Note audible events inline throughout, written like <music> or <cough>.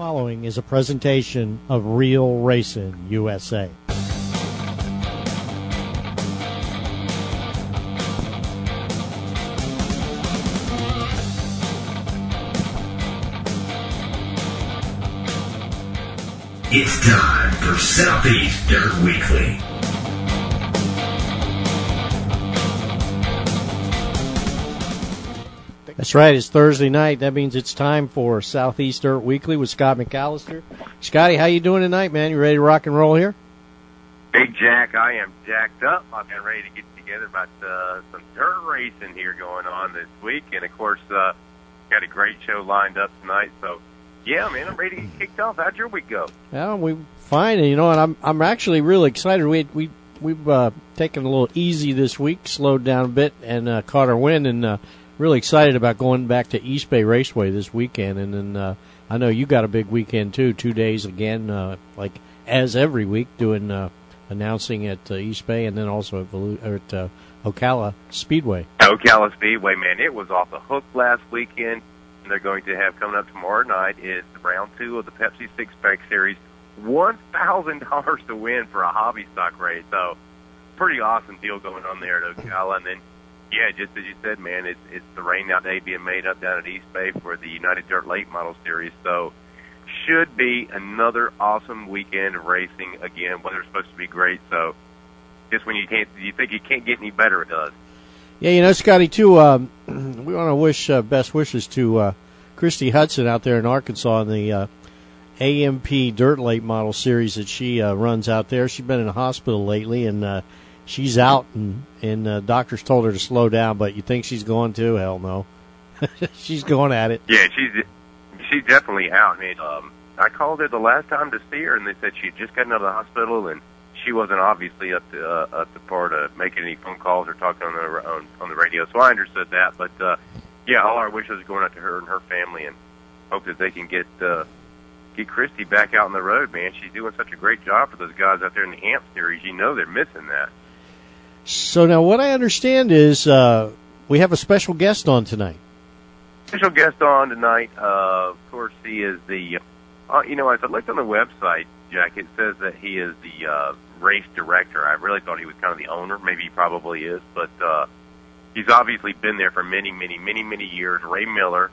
following is a presentation of Real Racing USA. It's time for Southeast Dirt Weekly. That's right. It's Thursday night. That means it's time for Southeast Dirt Weekly with Scott McAllister. Scotty, how you doing tonight, man? You ready to rock and roll here? Big Jack, I am jacked up. I'm getting ready to get together about uh, some dirt racing here going on this week. And, of course, uh, got a great show lined up tonight. So, yeah, man, I'm ready to get kicked off. How'd your week go? Yeah, we fine. You know, and I'm I'm actually really excited. We we we've uh, taken a little easy this week, slowed down a bit, and uh, caught our wind, and uh, really excited about going back to East Bay Raceway this weekend. And then uh, I know you got a big weekend too, two days again, uh, like as every week, doing uh, announcing at uh, East Bay, and then also at, Valu- or at uh, Ocala Speedway. Ocala Speedway, man, it was off the hook last weekend. And they're going to have coming up tomorrow night is round two of the Pepsi Six Pack Series. One thousand dollars to win for a hobby stock race. So, pretty awesome deal going on there at Ocala. And then, yeah, just as you said, man, it's it's the rain out day being made up down at East Bay for the United Dirt Late Model Series. So, should be another awesome weekend of racing again. Weather's supposed to be great. So, just when you can't, you think you can't get any better, it does. Yeah, you know, Scotty, too, um, <clears throat> we want to wish uh, best wishes to uh, Christy Hudson out there in Arkansas in the uh, AMP Dirt Late Model Series that she uh, runs out there. She's been in a hospital lately, and uh, she's out, and, and uh, doctors told her to slow down, but you think she's going to? Hell no. <laughs> she's going at it. Yeah, she's she's definitely out. I mean, um, I called her the last time to see her, and they said she just got out of the hospital, and she wasn't obviously up to uh, up to par to making any phone calls or talking on the on, on the radio. So I understood that, but uh, yeah, all our wishes are going out to her and her family, and hope that they can get uh, get Christy back out on the road. Man, she's doing such a great job for those guys out there in the AMP series. You know they're missing that. So now what I understand is uh, we have a special guest on tonight. Special guest on tonight. Uh, of course, he is the. Uh, you know, as I looked on the website, Jack, it says that he is the uh, race director. I really thought he was kind of the owner. Maybe he probably is, but uh, he's obviously been there for many, many, many, many years. Ray Miller,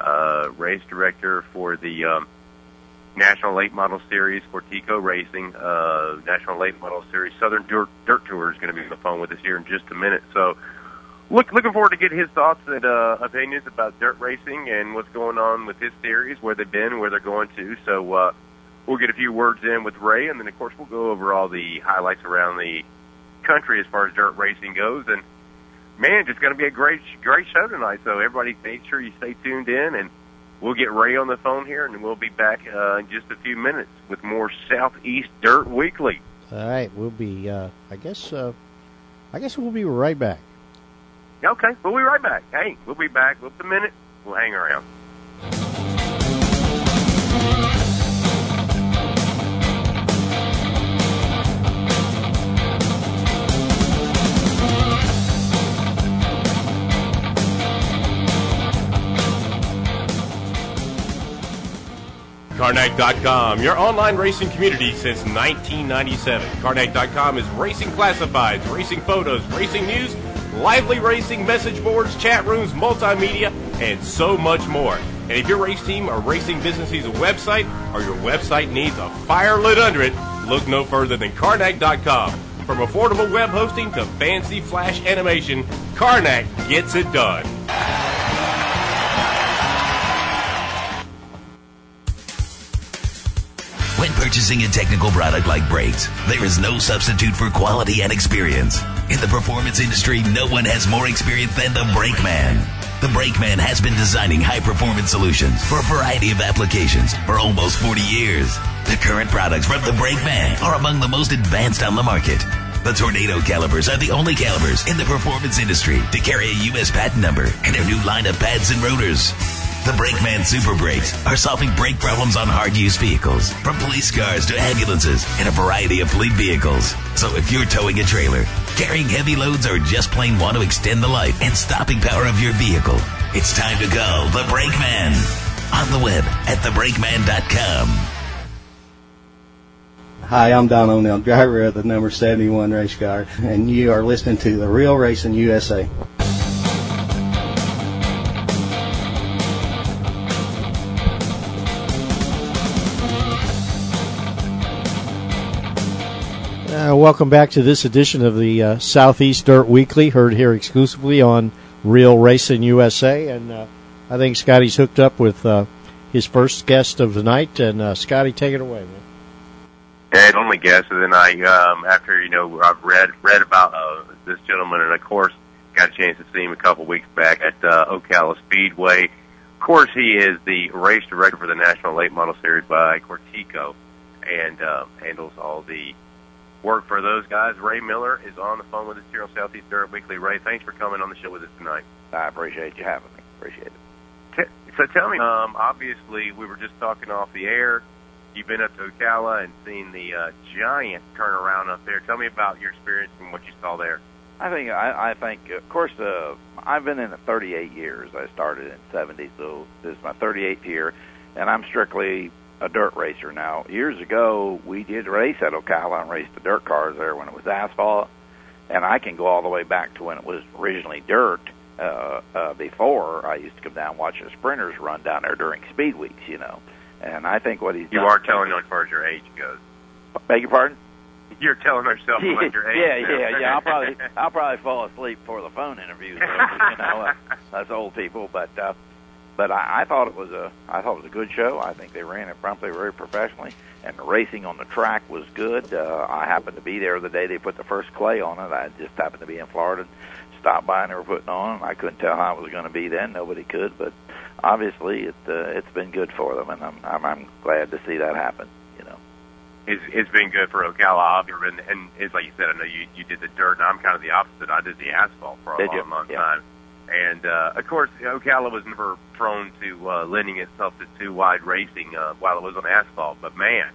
uh, race director for the um, National Late Model Series for Tico Racing, uh, National Late Model Series Southern Dirt, Dirt Tour is going to be on the phone with us here in just a minute. So, look, looking forward to get his thoughts and uh, opinions about dirt racing and what's going on with his series, where they've been, where they're going to. So, uh, we'll get a few words in with Ray, and then of course we'll go over all the highlights around the country as far as dirt racing goes. And man, it's going to be a great, great show tonight. So everybody, make sure you stay tuned in, and we'll get Ray on the phone here, and we'll be back uh, in just a few minutes with more Southeast Dirt Weekly. All right, we'll be. Uh, I guess. Uh, I guess we'll be right back. Okay, we'll be right back. Hey, we'll be back with a minute. We'll hang around. Carnac.com, your online racing community since 1997. Carnac.com is racing classifieds, racing photos, racing news, lively racing message boards, chat rooms, multimedia, and so much more. And if your race team or racing business needs a website or your website needs a fire lit under it, look no further than Carnac.com. From affordable web hosting to fancy flash animation, Carnac gets it done. When purchasing a technical product like brakes, there is no substitute for quality and experience. In the performance industry, no one has more experience than the Brake Man. The Brake Man has been designing high performance solutions for a variety of applications for almost 40 years. The current products from the Brake Man are among the most advanced on the market. The Tornado calipers are the only calipers in the performance industry to carry a U.S. patent number and their new line of pads and rotors. The Brakeman Super Brakes are solving brake problems on hard use vehicles, from police cars to ambulances and a variety of fleet vehicles. So if you're towing a trailer, carrying heavy loads, or just plain want to extend the life and stopping power of your vehicle, it's time to go the Brakeman. on the web at thebrakeman.com. Hi, I'm Don O'Neill, driver of the number 71 race car, and you are listening to the Real Racing USA. Welcome back to this edition of the uh, Southeast Dirt Weekly, heard here exclusively on Real Racing USA. And uh, I think Scotty's hooked up with uh, his first guest of the night. And uh, Scotty, take it away, man. And only guest of the night. Um, after you know, I've read read about uh, this gentleman, and of course, got a chance to see him a couple weeks back at uh, Ocala Speedway. Of course, he is the race director for the National Late Model Series by Cortico, and handles all the work for those guys. Ray Miller is on the phone with us here on Southeast Dirt Weekly. Ray, thanks for coming on the show with us tonight. I appreciate you having me. Appreciate it. So tell me, um, obviously we were just talking off the air. You've been up to Ocala and seen the uh, giant turnaround up there. Tell me about your experience and what you saw there. I think I, I think of course uh, I've been in it 38 years. I started in 70, so this is my 38th year, and I'm strictly a dirt racer now. Years ago, we did race at Ocala and raced the dirt cars there when it was asphalt, and I can go all the way back to when it was originally dirt. Uh, uh, before I used to come down and watch the sprinters run down there during speed weeks, you know. And I think what he's You are telling as far as your age goes. Beg your pardon? You're telling yourself <laughs> about your age. yeah, now. yeah, yeah. I'll probably <laughs> I'll probably fall asleep before the phone interview. So, you know, <laughs> uh, that's old people. But uh, but I, I thought it was a I thought it was a good show. I think they ran it promptly, very professionally, and the racing on the track was good. Uh, I happened to be there the day they put the first clay on it. I just happened to be in Florida, stopped by and they were putting on. I couldn't tell how it was going to be then. Nobody could, but obviously it uh, it's been good for them, and I'm, I'm I'm glad to see that happen. You know. it's, it's been good for Ocala, and, and it's like you said, I know you you did the dirt, and I'm kind of the opposite. I did the asphalt for a Did long, you? long Yeah. time, and uh, of course, Ocala was never prone to uh, lending itself to too wide racing uh, while it was on asphalt. But man,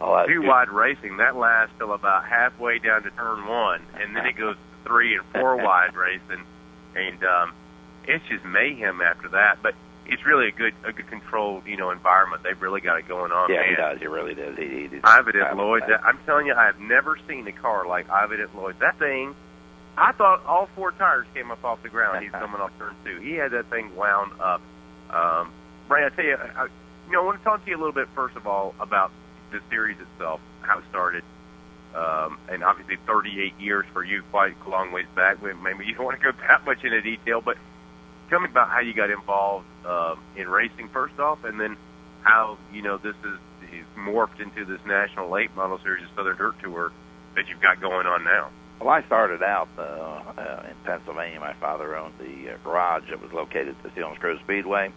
oh, too good. wide racing that lasts till about halfway down to turn one, and then it goes to three and four <laughs> wide racing, and um, it's just mayhem after that. But it's really a good a good controlled you know environment. They've really got it going on. Yeah, man. he does. He really does. He, he, he's Ivan at traveling Lloyd's. fast. I'm telling you, I have never seen a car like Ivan at Lloyd's. That thing, I thought all four tires came up off the ground. He's <laughs> coming off turn two. He had that thing wound up. Um, Ray, I tell you, I, you know, I want to talk to you a little bit first of all about the series itself, how it started, um, and obviously 38 years for you, quite a long ways back. Maybe you don't want to go <laughs> that much into detail, but tell me about how you got involved uh, in racing first off, and then how you know this is, morphed into this national late model series, Southern Dirt Tour that you've got going on now. Well, I started out uh, uh, in Pennsylvania. My father owned the uh, garage that was located at the Selinsgrove Speedway.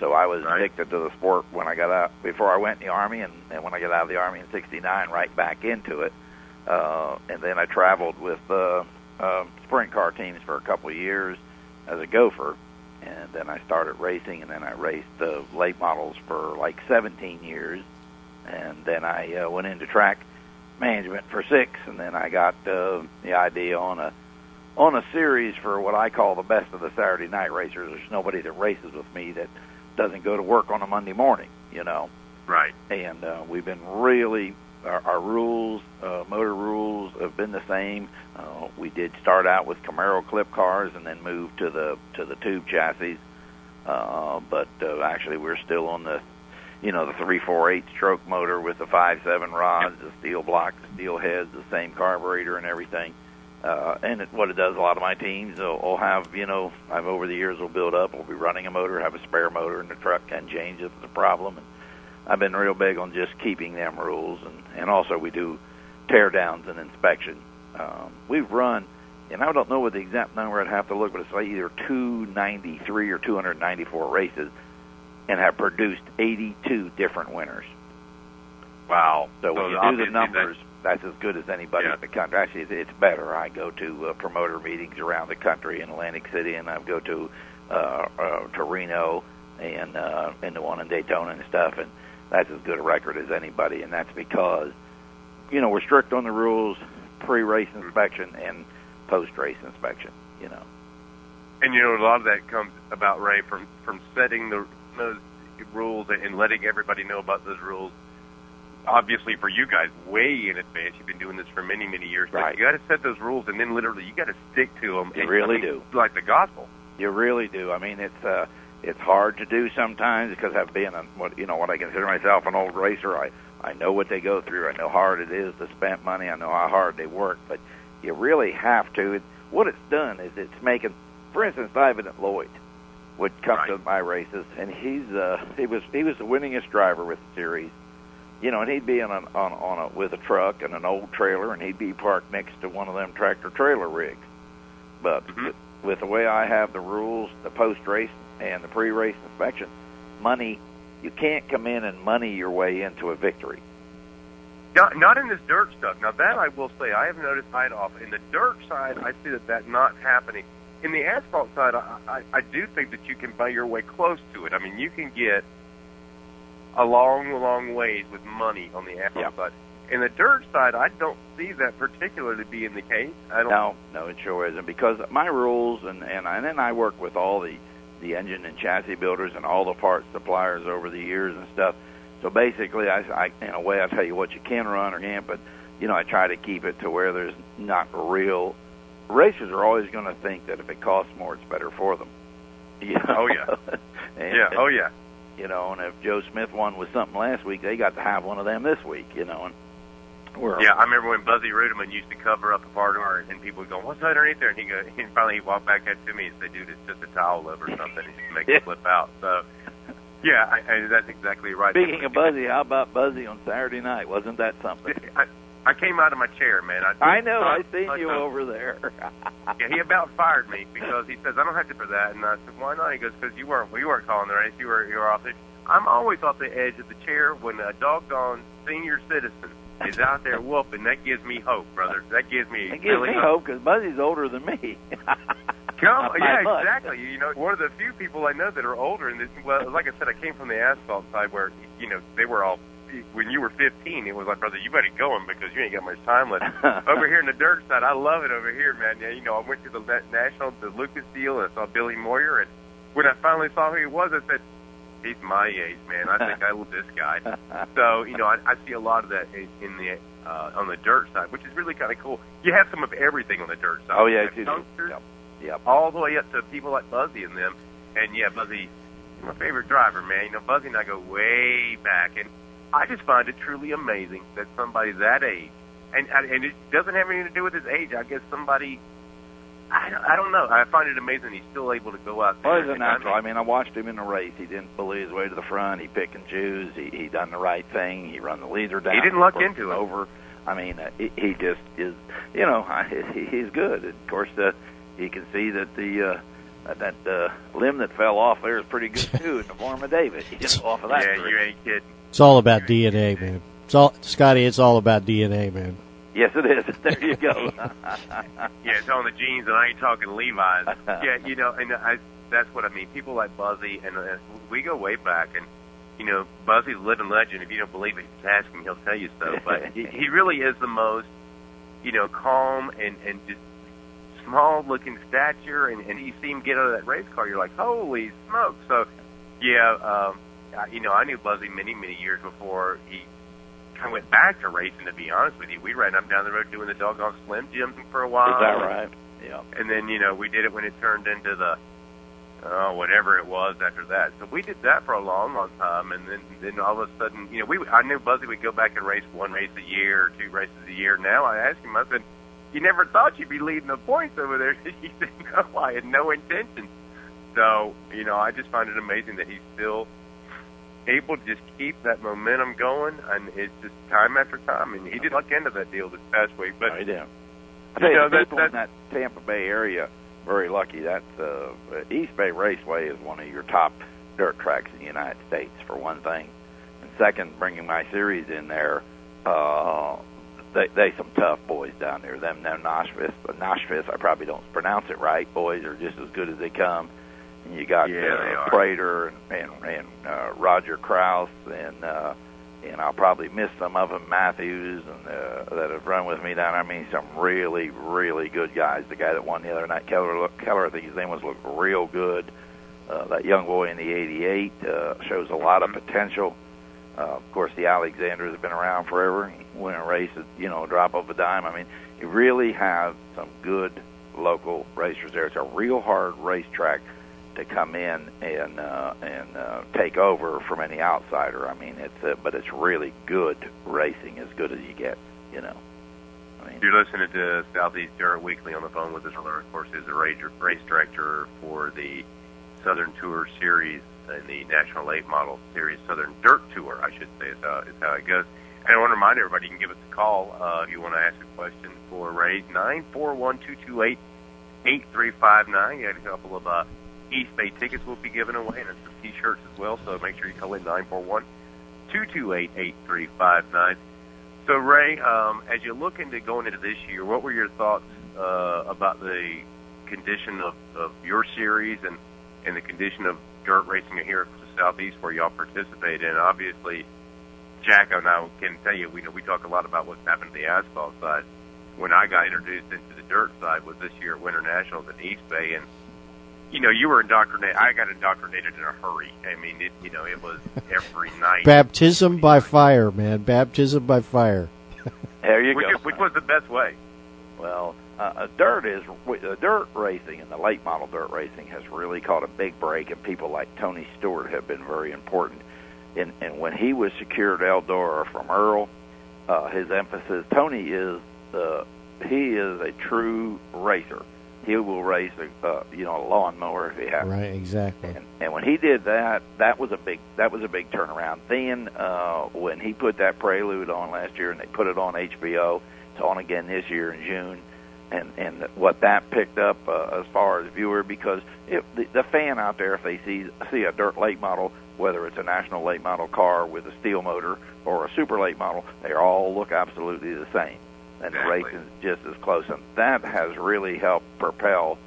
So I was Right. addicted to the sport when I got out, before I went in the Army, and, and when I got out of the Army in 69, right back into it. Uh, and then I traveled with uh, uh, sprint car teams for a couple of years as a gopher. And then I started racing, and then I raced uh, late models for like 17 years. And then I uh, went into track management for six, and then I got uh, the idea on a on a series for what I call the best of the Saturday night racers. There's nobody that races with me that doesn't go to work on a Monday morning, you know. Right. And uh, we've been really our, our rules, uh, motor rules, have been the same. Uh, we did start out with Camaro clip cars, and then moved to the to the tube chassis. Uh, but uh, actually, we're still on the you know, the three four eight stroke motor with the five seven rods, the steel block, the steel heads, the same carburetor and everything. Uh, and it, what it does, a lot of my teams will, will have, you know, I've over the years will build up. We'll be running a motor, have a spare motor in the truck, can change if it's a problem. And I've been real big on just keeping them rules, and and also we do tear downs and inspection. Um, we've run, and I don't know what the exact number. I'd have to look, but it's like either 293 or 294 races and have produced 82 different winners. Wow. So when you do the numbers, that's as good as anybody Yeah. in the country. Actually, it's- it's better. I go to uh, promoter meetings around the country in Atlantic City, and I go to uh, uh, to Reno and uh, and the one in Daytona and stuff, and that's as good a record as anybody. And that's because you know we're strict on the rules, pre-race inspection and post-race inspection. You know. And you know, a lot of that comes about Ray from from setting the those rules and letting everybody know about those rules. Obviously, for you guys, way in advance. You've been doing this for many, many years. Right. You got to set those rules, and then literally you got to stick to them. You and, really I mean, do. Like the gospel. You really do. I mean, it's uh, it's hard to do sometimes because I've been a, what you know what I consider myself an old racer. I I know what they go through. I know how hard it is to spend money. I know how hard they work. But you really have to. It, what it's done is it's making, for instance, Ivan at Lloyd would come Right. to my races, and he's uh, he was he was the winningest driver with the series. You know, and he'd be on a, on on a with a truck and an old trailer, and he'd be parked next to one of them tractor trailer rigs. But Mhm. with the way I have the rules, the post race and the pre race inspection, money you can't come in and money your way into a victory. Not, not in this dirt stuff. Now that I will say, I have noticed right off in the dirt side. I see that that not happening. In the asphalt side, I, I, I do think that you can buy your way close to it. I mean, you can get a long, long ways with money on the asphalt Yep. side. In the dirt side, I don't see that particularly being the case. I don't. No, no, it sure isn't because my rules and and, I, and then I work with all the the engine and chassis builders and all the parts suppliers over the years and stuff. So basically, I, I in a way I tell you what you can run or can't, but you know I try to keep it to where there's not real. Racers are always going to think that if it costs more, it's better for them. <laughs> You know? Oh, yeah. And- Yeah. Oh yeah. you know, and if Joe Smith won with something last week, they got to have one of them this week, you know, and we're Yeah, I remember when Buzzy Reutimann used to cover up a part of and people would go, "What's underneath there?" And he go, <laughs> and finally he walked back up to me and said, "Dude, it's just a towel over something, and just make it <laughs> flip out." So, yeah, I, I, that's exactly right. Speaking of Buzzy, how about Buzzy on Saturday night? Wasn't that something? I, I came out of my chair, man. I, I know. I I seen you over there. <laughs> Yeah, he about fired me because he says I don't have to for that, and I said, "Why not?" He goes, "Because you weren't, you weren't calling the race. You were, you were off the." I'm always off the edge of the chair when a doggone senior citizen is out there whooping. That gives me hope, brother. That gives me It gives really me hope because Buzzy's older than me. <laughs> Come, <laughs> yeah, much. exactly. You know, one of the few people I know that are older, and this, well, like I said, I came from the asphalt side where you know they were all. When you were 15, it was like, brother, you better go in because you ain't got much time left. <laughs> over here in the dirt side, I love it over here, man. Yeah, you know, I went to the national, the Lucas deal, and I saw Billy Moyer, and when I finally saw who he was, I said, he's my age, man. I think I love this guy. <laughs> So, you know, I, I see a lot of that in, in the uh, on the dirt side, which is really kind of cool. You have some of everything on the dirt side. oh yeah, You youngsters, Yep. Yep. all the way up to people like Buzzy and them. And yeah, Buzzy, my favorite driver, man. You know, Buzzy and I go way back, and I just find it truly amazing that somebody that age, and and it doesn't have anything to do with his age. I guess somebody, I don't, I don't know. I find it amazing he's still able to go out there. Well, he's a natural. I mean, mean, I watched him in the race. He didn't bully his way to the front. He pick and choose. He he done the right thing. He run the leader down. He didn't luck into it. over. I mean, uh, he, he just is. You know, <laughs> he, he's good. And of course, uh, he can see that the uh, that uh, limb that fell off there is pretty good too in the form of David. He just off of that. yeah, tree. you ain't kidding. It's all about DNA, man. It's all Scotty. It's all about DNA, man. Yes, it is. <laughs> There you go. <laughs> Yeah, it's on the jeans, and I ain't talking Levi's. <laughs> yeah, you know, and I, that's what I mean. People like Buzzy, and uh, we go way back, and you know, Buzzy's a living legend. If you don't believe it, just ask him; he'll tell you so. But he, he really is the most, you know, calm and and just small-looking stature, and and you see him get out of that race car, you're like, holy smoke! So, yeah, um, You know, I knew Buzzy many many years before he kind of went back to racing. To be honest with you, we ran up and down the road doing the doggone Slim Jim for a while. is that right? Yeah. And then you know we did it when it turned into the oh whatever it was after that. So we did that for a long, long time, and then then all of a sudden you know we I knew Buzzy would go back and race one race a year or two races a year. Now I asked him, I said, "You never thought you'd be leading the points over there?" <laughs> He said, "No, I had no intention." So you know I just find it amazing that he's still able to just keep that momentum going, and it's just time after time. And he did luck into that deal this past week, but he. I tell you, know, the that- people in that Tampa Bay area very lucky. That's uh, East Bay Raceway is one of your top dirt tracks in the United States for one thing, and second, bringing my series in there. Uh, they they some tough boys down there. Them them Noshvis, but Noshvis, I probably don't pronounce it right. Boys are just as good as they come. And you got Yeah, uh. Prater and and, and uh, Roger Kraus and. uh and I'll probably miss some of them, Matthews, and uh, that have run with me down. I mean, some really, really good guys. The guy that won the other night, Keller, look, Keller, I think his name was, looked real good. Uh, that young boy in the 88 uh, shows a lot of potential. Uh, of course, the Alexanders have been around forever. He win a race at you know a drop of a dime. I mean, you really have some good local racers there. It's a real hard racetrack to come in and uh, and uh, take over from any outsider. I mean, it's uh, but it's really good racing, as good as you get. You know. I mean, You're listening to Southeast Dirt Weekly on the phone with us. Of course, is the race, race director for the Southern Tour Series and the National Late Model Series Southern Dirt Tour, I should say, is how, is how it goes. And I want to remind everybody, you can give us a call uh, if you want to ask a question for Ray, nine four one two two eight eight three five nine. You had a couple of uh, East Bay tickets we'll be given away and some T-shirts as well, so make sure you call in nine four one two two eight eight three five nine. So, Ray, um, as you look into going into this year, what were your thoughts uh, about the condition of, of your series and, and the condition of dirt racing here at the Southeast where y'all participate in? Obviously, Jack and I can tell you, we know we talk a lot about what's happened to the asphalt side. When I got introduced into the dirt side was this year at Winter Nationals in East Bay, and you know, you were indoctrinated. I got indoctrinated in a hurry. I mean, it, you know, it was every <laughs> night. Baptism by fire, man. Baptism by fire. there you which, go. which was the best way. Well, uh, uh, dirt is uh, dirt racing and the late model dirt racing has really caught a big break, and people like Tony Stewart have been very important. And, and when he was secured Eldora from Earl, uh, his emphasis Tony is uh, he is a true racer. He will race a uh, you know a lawnmower if he has. Right, exactly. And, and when he did that, that was a big that was a big turnaround. Then uh, when he put that Prelude on last year, and they put it on HBO, it's on again this year in June, and and what that picked up uh, as far as viewer because if the, the fan out there, if they see see a dirt late model, whether it's a national late model car with a steel motor or a super late model, they all look absolutely the same, and Exactly. racing just as close, and that has really helped propel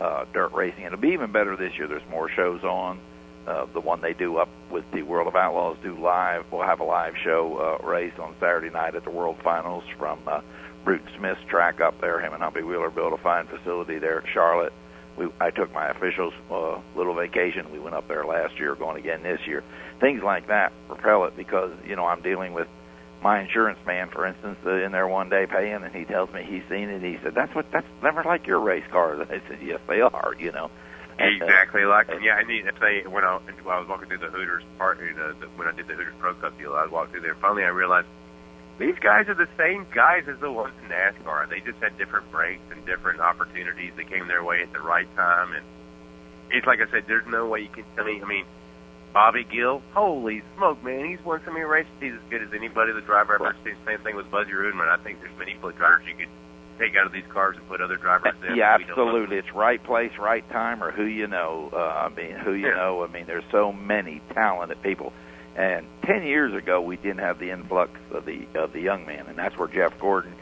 uh, dirt racing. It'll be even better this year. There's more shows on. Uh, the one they do up with the World of Outlaws do live. We'll have a live show uh, race on Saturday night at the World Finals from uh, Bruton Smith's track up there. Him and Humpy Wheeler built a fine facility there at Charlotte. We, I took my officials uh, little vacation. We went up there last year, going again this year. Things like that propel it because you know I'm dealing with my insurance man, for instance, uh, in there one day paying, and he tells me he's seen it. He said, "That's what that's never like your race cars." I said, "Yes, they are." You know, And, uh, Exactly like yeah. I need to say when I when I was walking through the Hooters part, you know, the, when I did the Hooters Pro Cup deal, I walked through there. Finally, I realized these guys are the same guys as the ones in NASCAR. They just had different breaks and different opportunities that came their way at the right time. And it's like I said, there's no way you can tell me. I mean, Bobby Gill, holy smoke, man, he's won so many races. He's as good as anybody. The driver I've ever seen. Same thing with Buzzy Reutimann. I think there's many drivers you could take out of these cars and put other drivers in. Yeah, We don't know. absolutely. It's right place, right time, or who you know. Uh, I mean, who you Yeah. know. I mean, there's so many talented people. And ten years ago, we didn't have the influx of the of the young man, and that's where Jeff Gordon,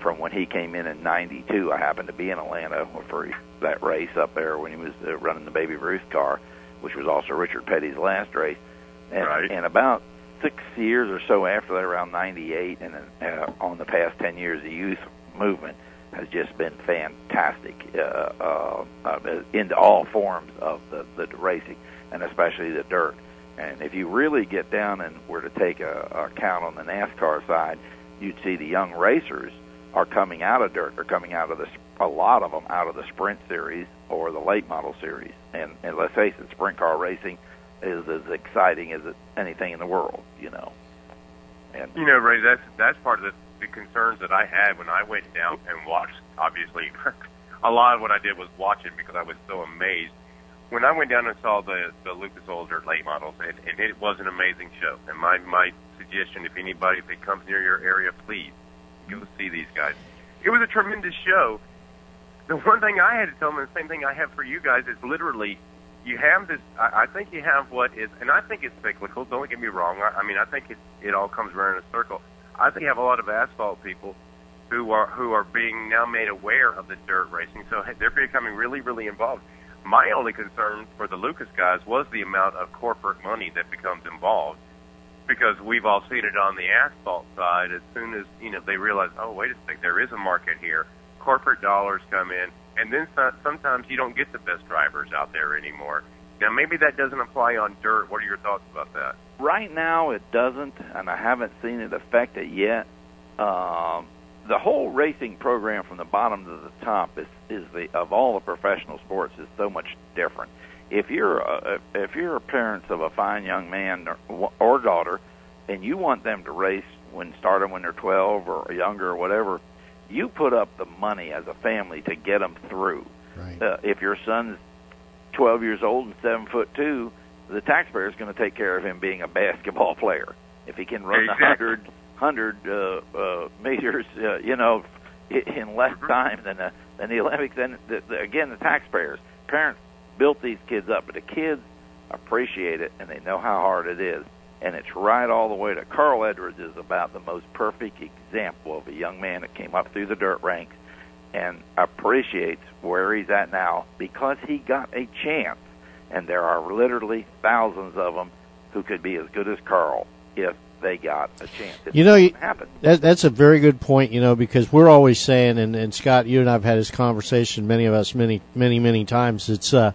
from when he came in in '92, I happened to be in Atlanta for that race up there when he was uh, running the Baby Ruth car, which was also Richard Petty's last race. And, Right. and about six years or so after that, around '98, and uh, on the past ten years, the youth movement has just been fantastic uh, uh, uh, into all forms of the, the racing, and especially the dirt. And if you really get down and were to take a, a count on the NASCAR side, you'd see the young racers are coming out of dirt. They're coming out of the a lot of them out of the sprint series or the late model series. And, and let's face it, sprint car racing is as exciting as anything in the world. You know. And You know, Ray, that's that's part of the, the concerns that I had when I went down and watched. Obviously, <laughs> a lot of what I did was watching because I was so amazed. When I went down and saw the the Lucas Oil Dirt late models, and, and it was an amazing show. And my my suggestion, if anybody, if it comes near your area, please go see these guys. It was a tremendous show. The one thing I had to tell them, the same thing I have for you guys, is literally you have this. I, I think you have what is, and I think it's cyclical. Don't get me wrong. I, I mean, I think it it all comes around in a circle. I think you have a lot of asphalt people who are who are being now made aware of the dirt racing, so they're becoming really, really involved. My only concern for the Lucas guys was the amount of corporate money that becomes involved, because we've all seen it on the asphalt side. As soon as you know they realize, oh wait a second, there is a market here. Corporate dollars come in, and then so- sometimes you don't get the best drivers out there anymore. Now, maybe that doesn't apply on dirt. What are your thoughts about that? Right now, it doesn't, and I haven't seen it affect it yet. Um, the whole racing program from the bottom to the top is is the of all the professional sports is so much different. If you're a, if you're a parents of a fine young man or, or daughter, and you want them to race when starting when they're 12 or younger or whatever, you put up the money as a family to get them through. Right. Uh, if your son's 12 years old and seven foot two, the taxpayer is going to take care of him being a basketball <laughs> player. If he can run Exactly. the hundred hundred uh, uh, meters, uh, you know, <laughs> in less Mhm. time than the than the Olympics, then the, the, again the taxpayers, parents built these kids up, but the kids appreciate it and they know how hard it is. And it's right all the way to Carl Edwards is about the most perfect example of a young man that came up through the dirt ranks and appreciates where he's at now because he got a chance. And there are literally thousands of them who could be as good as Carl if they got a chance. It You know, happen. That, that's a very good point, you know, because we're always saying, and, and Scott, you and I've had this conversation, many of us, many, many, many times. It's uh,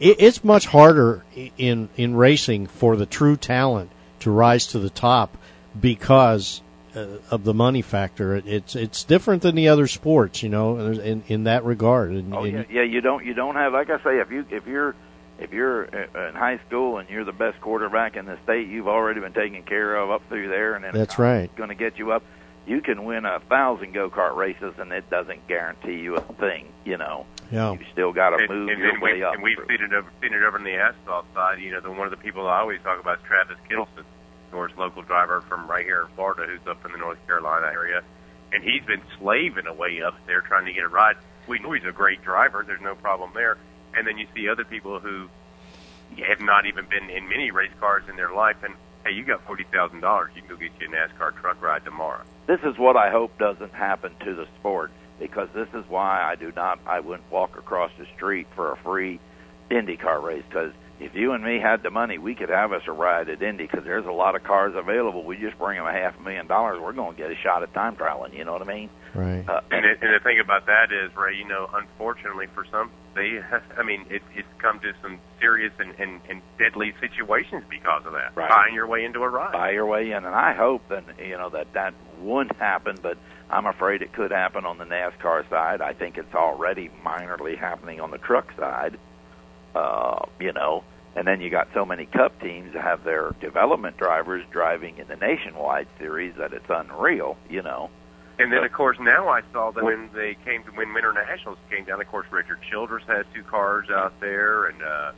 it, it's much harder in in racing for the true talent to rise to the top because uh, of the money factor. It, it's it's different than the other sports, you know, in in that regard. And, Oh and- yeah, yeah. You don't you don't have like I say if you if you're if you're uh, in high school and you're the best quarterback in the state, you've already been taken care of up through there, and then That's right. Going to get you up. You can win a thousand go kart races, and it doesn't guarantee you a thing. You know, yeah. you still got to and, move and, your and, way we, up. and we've through. seen it over seen it over on the asphalt side. You know, the one of the people I always talk about is Travis Kittleson, of local driver from right here in Florida, who's up in the North Carolina area, and he's been slaving away up there trying to get a ride. We know he's a great driver. There's no problem there. And then you see other people who have not even been in many race cars in their life, and hey, you got forty thousand dollars, you can go get you a NASCAR truck ride tomorrow. this is what I hope doesn't happen to the sport because this is why I do not I wouldn't walk across the street for a free IndyCar race because if you and me had the money, we could have us a ride at Indy because there's a lot of cars available. We just bring them a half a million dollars, we're going to get a shot at time trialing. You know what I mean? Right. Uh, And, it, and the thing about that is, Ray, you know, unfortunately for some, they, <laughs> I mean, it, it's come to some serious and, and, and deadly situations because of that. Right. Buying your way into a ride. buy your way in, and I hope that you know that that wouldn't happen, but I'm afraid it could happen on the NASCAR side. I think it's already minorly happening on the truck side. Uh, you know, and then you got so many Cup teams that have their development drivers driving in the Nationwide Series that it's unreal. You know, And then, of course, now I saw that when they came to when Winter Nationals came down, of course, Richard Childress has two cars out there, and uh,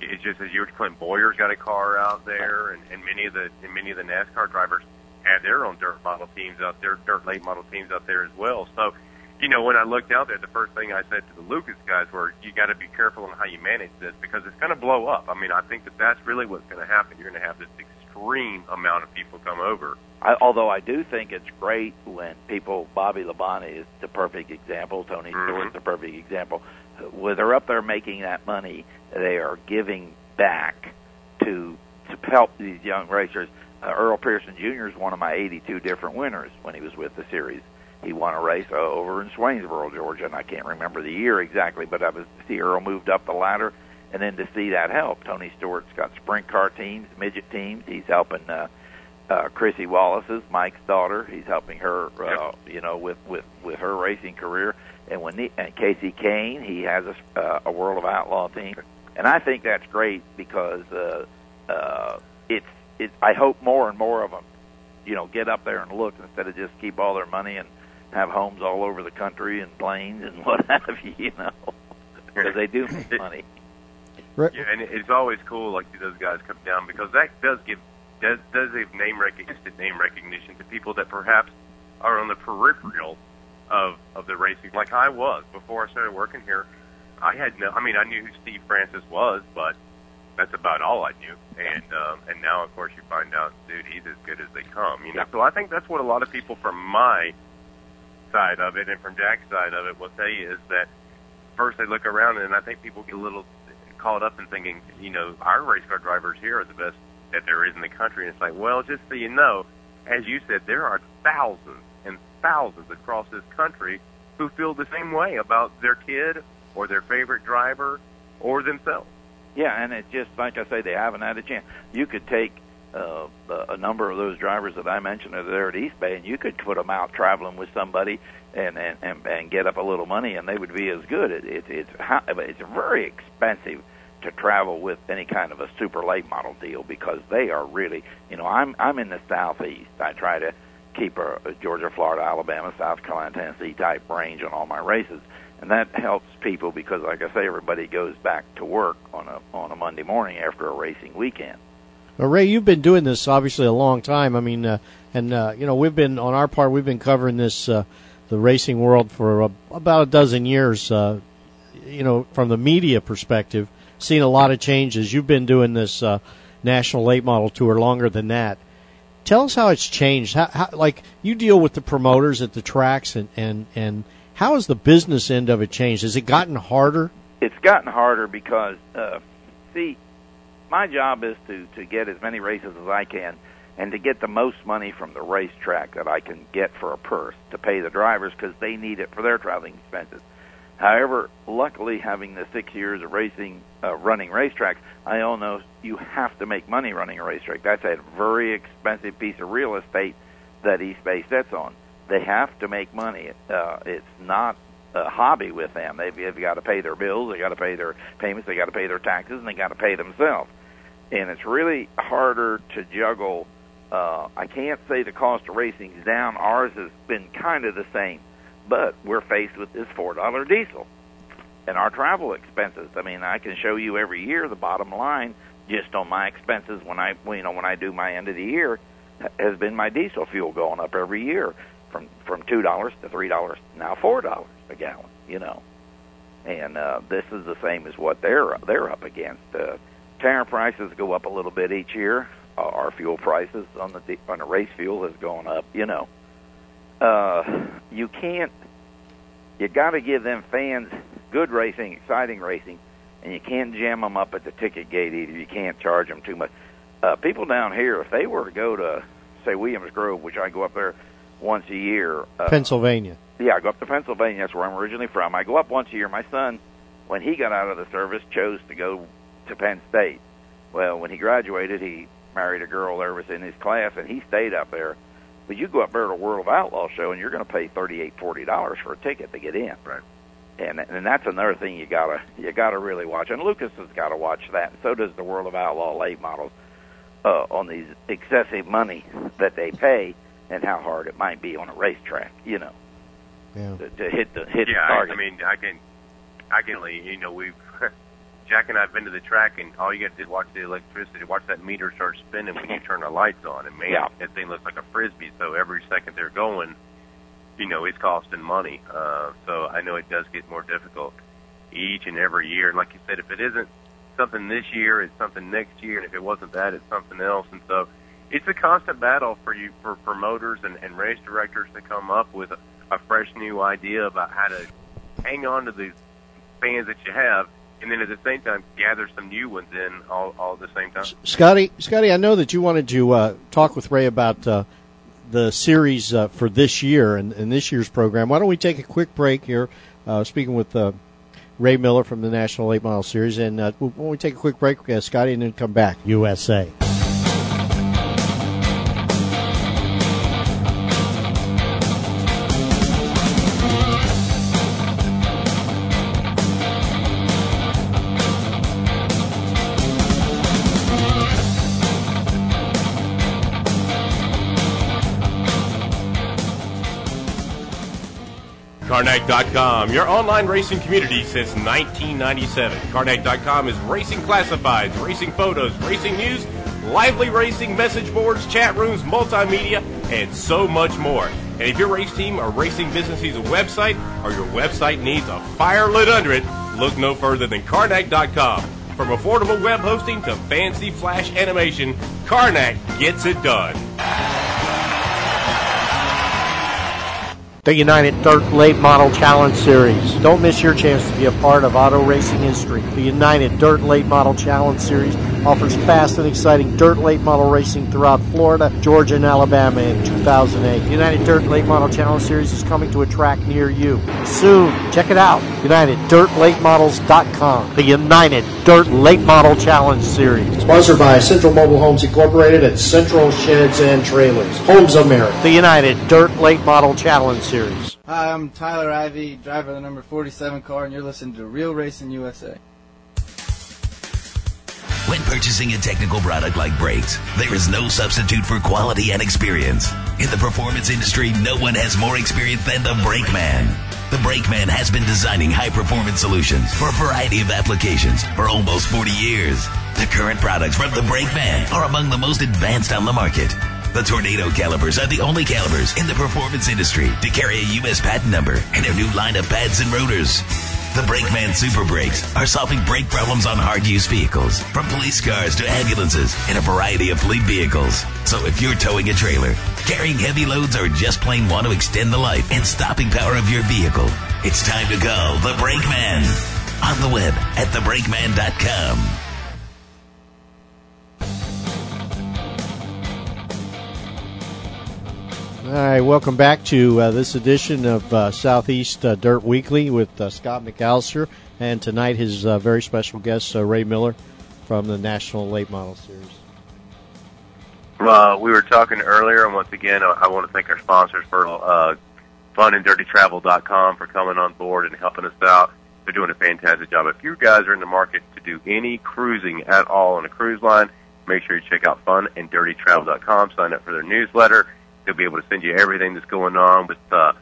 it's just as you were Clint Bowyer's got a car out there, and, and many of the and many of the NASCAR drivers have their own dirt model teams out there, dirt late model teams out there as well. So, you know, when I looked out there, the first thing I said to the Lucas guys were, "You got to be careful on how you manage this because it's going to blow up." I mean, I think that that's really what's going to happen. You're going to have this extreme amount of people come over. I, although I do think it's great when people, Bobby Labonte is the perfect example, Tony Mhm. Stewart's the perfect example. When they're up there making that money, they are giving back to to help these young racers. Uh, Earl Pearson Jr. is one of my 82 different winners when he was with the series. He won a race uh, over in Swainsboro, Georgia, and I can't remember the year exactly, but I was to see Earl moved up the ladder, and then to see that help. Tony Stewart's got sprint car teams, midget teams. He's helping uh, uh, Chrissi Wallace's, Mike's daughter. He's helping her, uh, you know, with with with her racing career. And when the, and Kasey Kahne, he has a, uh, a World of Outlaw team, and I think that's great because uh, uh, it's it. I hope more and more of them, you know, get up there and look instead of just keep all their money and have homes all over the country and planes and <laughs> what have you, you know, because they do make <laughs> money. Right. Yeah, and it's always cool like see those guys come down because that does give does does give name recognition name recognition to people that perhaps are on the peripheral of of the racing like I was before I started working here. I had no I mean I knew who Steve Francis was, but that's about all I knew. And um, and now of course you find out, dude, he's as good as they come. You know, so I think that's what a lot of people from my side of it and from Jack's side of it will tell you is that first they look around and I think people get a little caught up in thinking, you know, our race car drivers here are the best that there is in the country. And it's like, well, just so you know, as you said, there are thousands and thousands across this country who feel the same way about their kid or their favorite driver or themselves. Yeah, and it's just like I say, they haven't had a chance. You could take uh, a number of those drivers that I mentioned are there at East Bay, and you could put them out traveling with somebody and and and, and get up a little money, and they would be as good. It, it, it's it's very expensive to travel with any kind of a super late model deal because they are really, you know, I'm I'm in the southeast. I try to keep a, a Georgia, Florida, Alabama, South Carolina, Tennessee type range on all my races, and that helps people because, like I say, everybody goes back to work on a on a Monday morning after a racing weekend. Well, Ray, you've been doing this obviously a long time. I mean, uh, and uh, you know, we've been on our part, we've been covering this uh, the racing world for a, about a dozen years. Uh, you know, from the media perspective, seen a lot of changes. You've been doing this uh, national late model tour longer than that. Tell us how it's changed. How, how, like you deal with the promoters at the tracks, and and and how has the business end of it changed? Has it gotten harder? It's gotten harder because, uh, see, my job is to to get as many races as I can and to get the most money from the racetrack that I can get for a purse to pay the drivers because they need it for their traveling expenses. However, luckily, having the six years of racing, uh, running racetracks, I all know you have to make money running a racetrack. That's a very expensive piece of real estate that East Bay sits on. They have to make money. Uh, it's not a hobby with them. They've, they've got to pay their bills, they got to pay their payments, they got to pay their taxes, and they got to pay themselves. And it's really harder to juggle. Uh, I can't say the cost of racing is down. Ours has been kind of the same, but we're faced with this four dollar diesel and our travel expenses. I mean, I can show you every year the bottom line just on my expenses when I, you know, when I do my end of the year has been my diesel fuel going up every year from from two dollars to three dollars now four dollars a gallon you know. And uh this is the same as what they're they're up against. Uh tire prices go up a little bit each year. Uh, our fuel prices on the on the race fuel has gone up you know. Uh you can't you got to give them fans good racing exciting racing and you can't jam them up at the ticket gate either. You can't charge them too much. Uh people down here if they were to go to say Williams Grove which I go up there once a year. Uh, Pennsylvania. Yeah, I go up to Pennsylvania. That's where I'm originally from. I go up once a year. My son, when he got out of the service, chose to go to Penn State. Well, when he graduated, he married a girl there was in his class, and he stayed up there. But you go up there to World of Outlaw show, and you're going to pay thirty-eight, forty dollars for a ticket to get in. Right. And and that's another thing you gotta you gotta really watch. And Lucas has got to watch that. And so does the World of Outlaw late models uh, on these excessive money that they pay and how hard it might be on a racetrack, you know, yeah. to, to hit the hit yeah, the target. I, I mean, I can, I can, you know, we've <laughs> Jack and I've been to the track, and all you got to do is watch the electricity, watch that meter start spinning when you turn the lights on, and man, Yeah. that thing looks like a frisbee. So every second they're going, you know, it's costing money. Uh, so I know it does get more difficult each and every year. And like you said, if it isn't something this year, it's something next year, and if it wasn't that, it's something else. And so it's a constant battle for you for promoters and, and race directors to come up with a, a fresh new idea about how to hang on to the fans that you have and then at the same time gather some new ones in all, all at the same time Scotty, Scotty, I know that you wanted to uh, talk with Ray about uh, the series uh, for this year and, and this year's program. Why don't we take a quick break here? Uh, speaking with uh, Ray Miller from the National Late Model Series, and uh, when we take a quick break, uh, Scotty, and then come back, USA. Karnak.com, your online racing community since 1997. Karnak.com is racing classifieds, racing photos, racing news, lively racing message boards, chat rooms, multimedia, and so much more. And if your race team or racing business needs a website or your website needs a fire lit under it, look no further than Karnak.com. From affordable web hosting to fancy flash animation, Karnak gets it done. The United Dirt Late Model Challenge Series. Don't miss your chance to be a part of auto racing history. The United Dirt Late Model Challenge Series offers fast and exciting dirt late model racing throughout Florida, Georgia, and Alabama in 2008. The United Dirt Late Model Challenge Series is coming to a track near you soon. Check it out. UnitedDirtLateModels.com. The United Dirt Late Model Challenge Series. Sponsored by Central Mobile Homes Incorporated and Central Sheds and Trailers. Homes America. The United Dirt Late Model Challenge Series. Hi, I'm Tyler Ivy, driver of the number 47 car, and you're listening to Real Racing USA. When purchasing a technical product like brakes, there is no substitute for quality and experience. In the performance industry, no one has more experience than the Brake Man. The Brake Man has been designing high performance solutions for a variety of applications for almost 40 years. The current products from the Brake Man are among the most advanced on the market. The Tornado calipers are the only calipers in the performance industry to carry a U.S. patent number and a new line of pads and rotors. The Brakeman Super Brakes are solving brake problems on hard-use vehicles, from police cars to ambulances and a variety of fleet vehicles. So if you're towing a trailer, carrying heavy loads, or just plain want to extend the life and stopping power of your vehicle, it's time to call the Brakeman. On the web at thebrakeman.com. All right, welcome back to uh, this edition of uh, Southeast uh, Dirt Weekly with uh, Scott McAllister, and tonight his uh, very special guest uh, Ray Miller from the National Late Model Series. We were talking earlier, and once again, I, I want to thank our sponsors for uh, funanddirtytravel.com for coming on board and helping us out. They're doing a fantastic job. If you guys are in the market to do any cruising at all on a cruise line, make sure you check out funanddirtytravel.com. Sign up for their newsletter. They'll be able to send you everything that's going on with uh,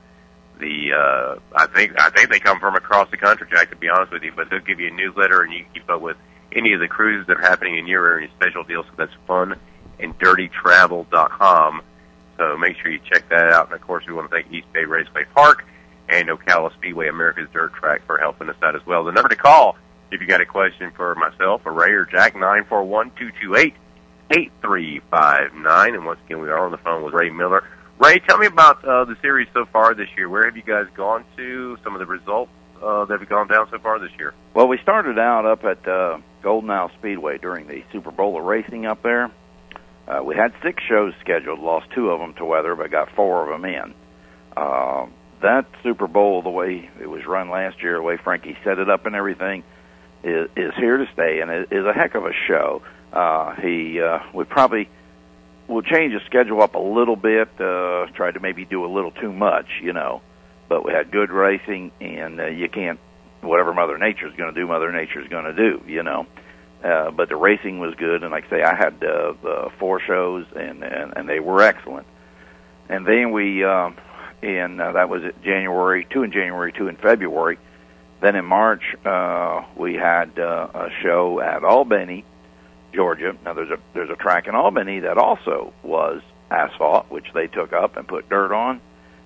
the. Uh, I think I think they come from across the country, Jack. To be honest with you, but they'll give you a newsletter, and you can keep up with any of the cruises that are happening in your area, special deals. So that's fun and dirtytravel.com. So make sure you check that out. And of course, we want to thank East Bay Raceway Park and Ocala Speedway, America's Dirt Track, for helping us out as well. The number to call if you got a question for myself or Ray or Jack nine four one two two eight. 8359. And once again, we are on the phone with Ray Miller. Ray, tell me about uh, the series so far this year. Where have you guys gone to? Some of the results uh, that have gone down so far this year? Well, we started out up at uh, Golden Isle Speedway during the Super Bowl of racing up there. Uh, we had six shows scheduled, lost two of them to weather, but got four of them in. Uh, that Super Bowl, the way it was run last year, the way Frankie set it up and everything, is, is here to stay, and it is a heck of a show. Uh, he uh, would probably will change the schedule up a little bit. Uh, tried to maybe do a little too much, you know. But we had good racing, and uh, you can't whatever Mother Nature is going to do. Mother Nature is going to do, you know. Uh, but the racing was good, and like I say, I had uh, the four shows, and, and and they were excellent. And then we, uh, in uh, that was at January two in January, two in February. Then in March, uh, we had uh, a show at Albany, Georgia. Now there's a there's a track in Albany that also was asphalt, which they took up and put dirt on,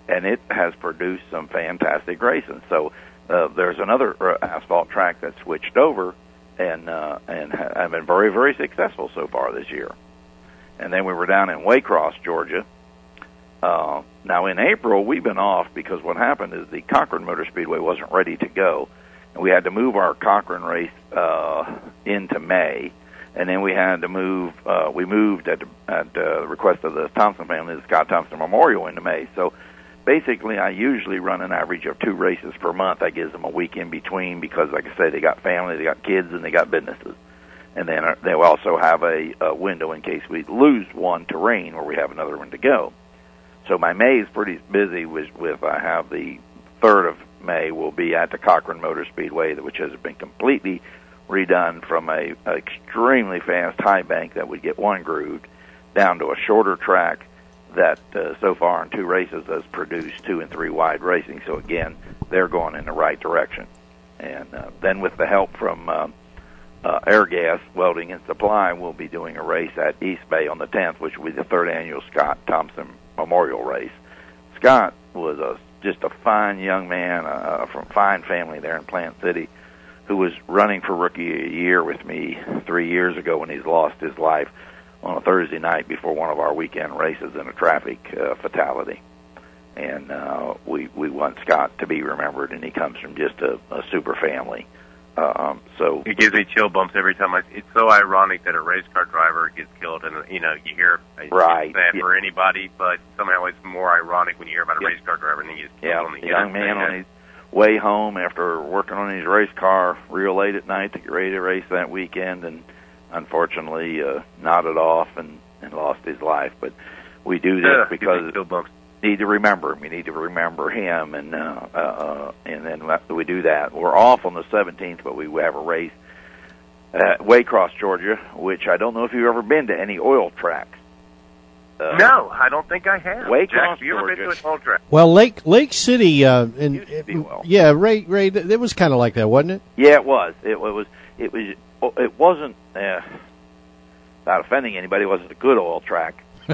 and it has produced some fantastic racing. So uh, there's another uh, asphalt track that switched over and uh, and ha- have been very very successful so far this year. And then we were down in Waycross, Georgia. Uh, now in April we've been off because what happened is the Cochran Motor Speedway wasn't ready to go, and we had to move our Cochran race uh, into May and then we had to move. Uh, we moved at at uh, request of the Thompson family, the Scott Thompson Memorial, into May. So basically, I usually run an average of two races per month. That gives them a week in between because, like I say, they got family, they got kids, and they got businesses. And then uh, they also have a, a window in case we lose one to rain, where we have another one to go. So my May is pretty busy with, with I have the third of May will be at the Cochran Motor Speedway, which has been completely redone from a, a extremely fast high bank that would get one grooved down to a shorter track that uh, so far in two races has produced two and three wide racing. So again, they're going in the right direction. And uh, then with the help from uh, uh, Airgas Welding and Supply, we'll be doing a race at East Bay on the 10th, which will be the third annual Scott Thompson Memorial Race. Scott was a just a fine young man uh, from fine family there in Plant City who was running for rookie a year with me three years ago when he's lost his life on a Thursday night before one of our weekend races in a traffic uh, fatality. and uh, we we want Scott to be remembered, and he comes from just a, a super family. Um, so It gives me chill bumps every time I. It's so ironic that a race car driver gets killed, and you know you hear Right, bad yeah. for anybody, but somehow it's more ironic when you hear about a Yeah. race car driver and he gets killed yeah, on the a young man on his way home after working on his race car real late at night to get ready to race that weekend, and unfortunately uh, nodded off and and lost his life. But we do this me because need to remember him. We need to remember him, and uh, uh, uh, and then we do that. We're off on the 17th, but we have a race at Waycross, Georgia, which I don't know if you've ever been to any oil tracks. Uh, No, I don't think I have. Waycross, Jack, have you ever been to an old track? Well, Lake Lake City, uh, and Used to be well. yeah, Ray Ray, th- it was kind of like that, wasn't it? Yeah, it was. It, was. It was. It wasn't. Uh, without offending anybody, it wasn't a good oil track. <laughs>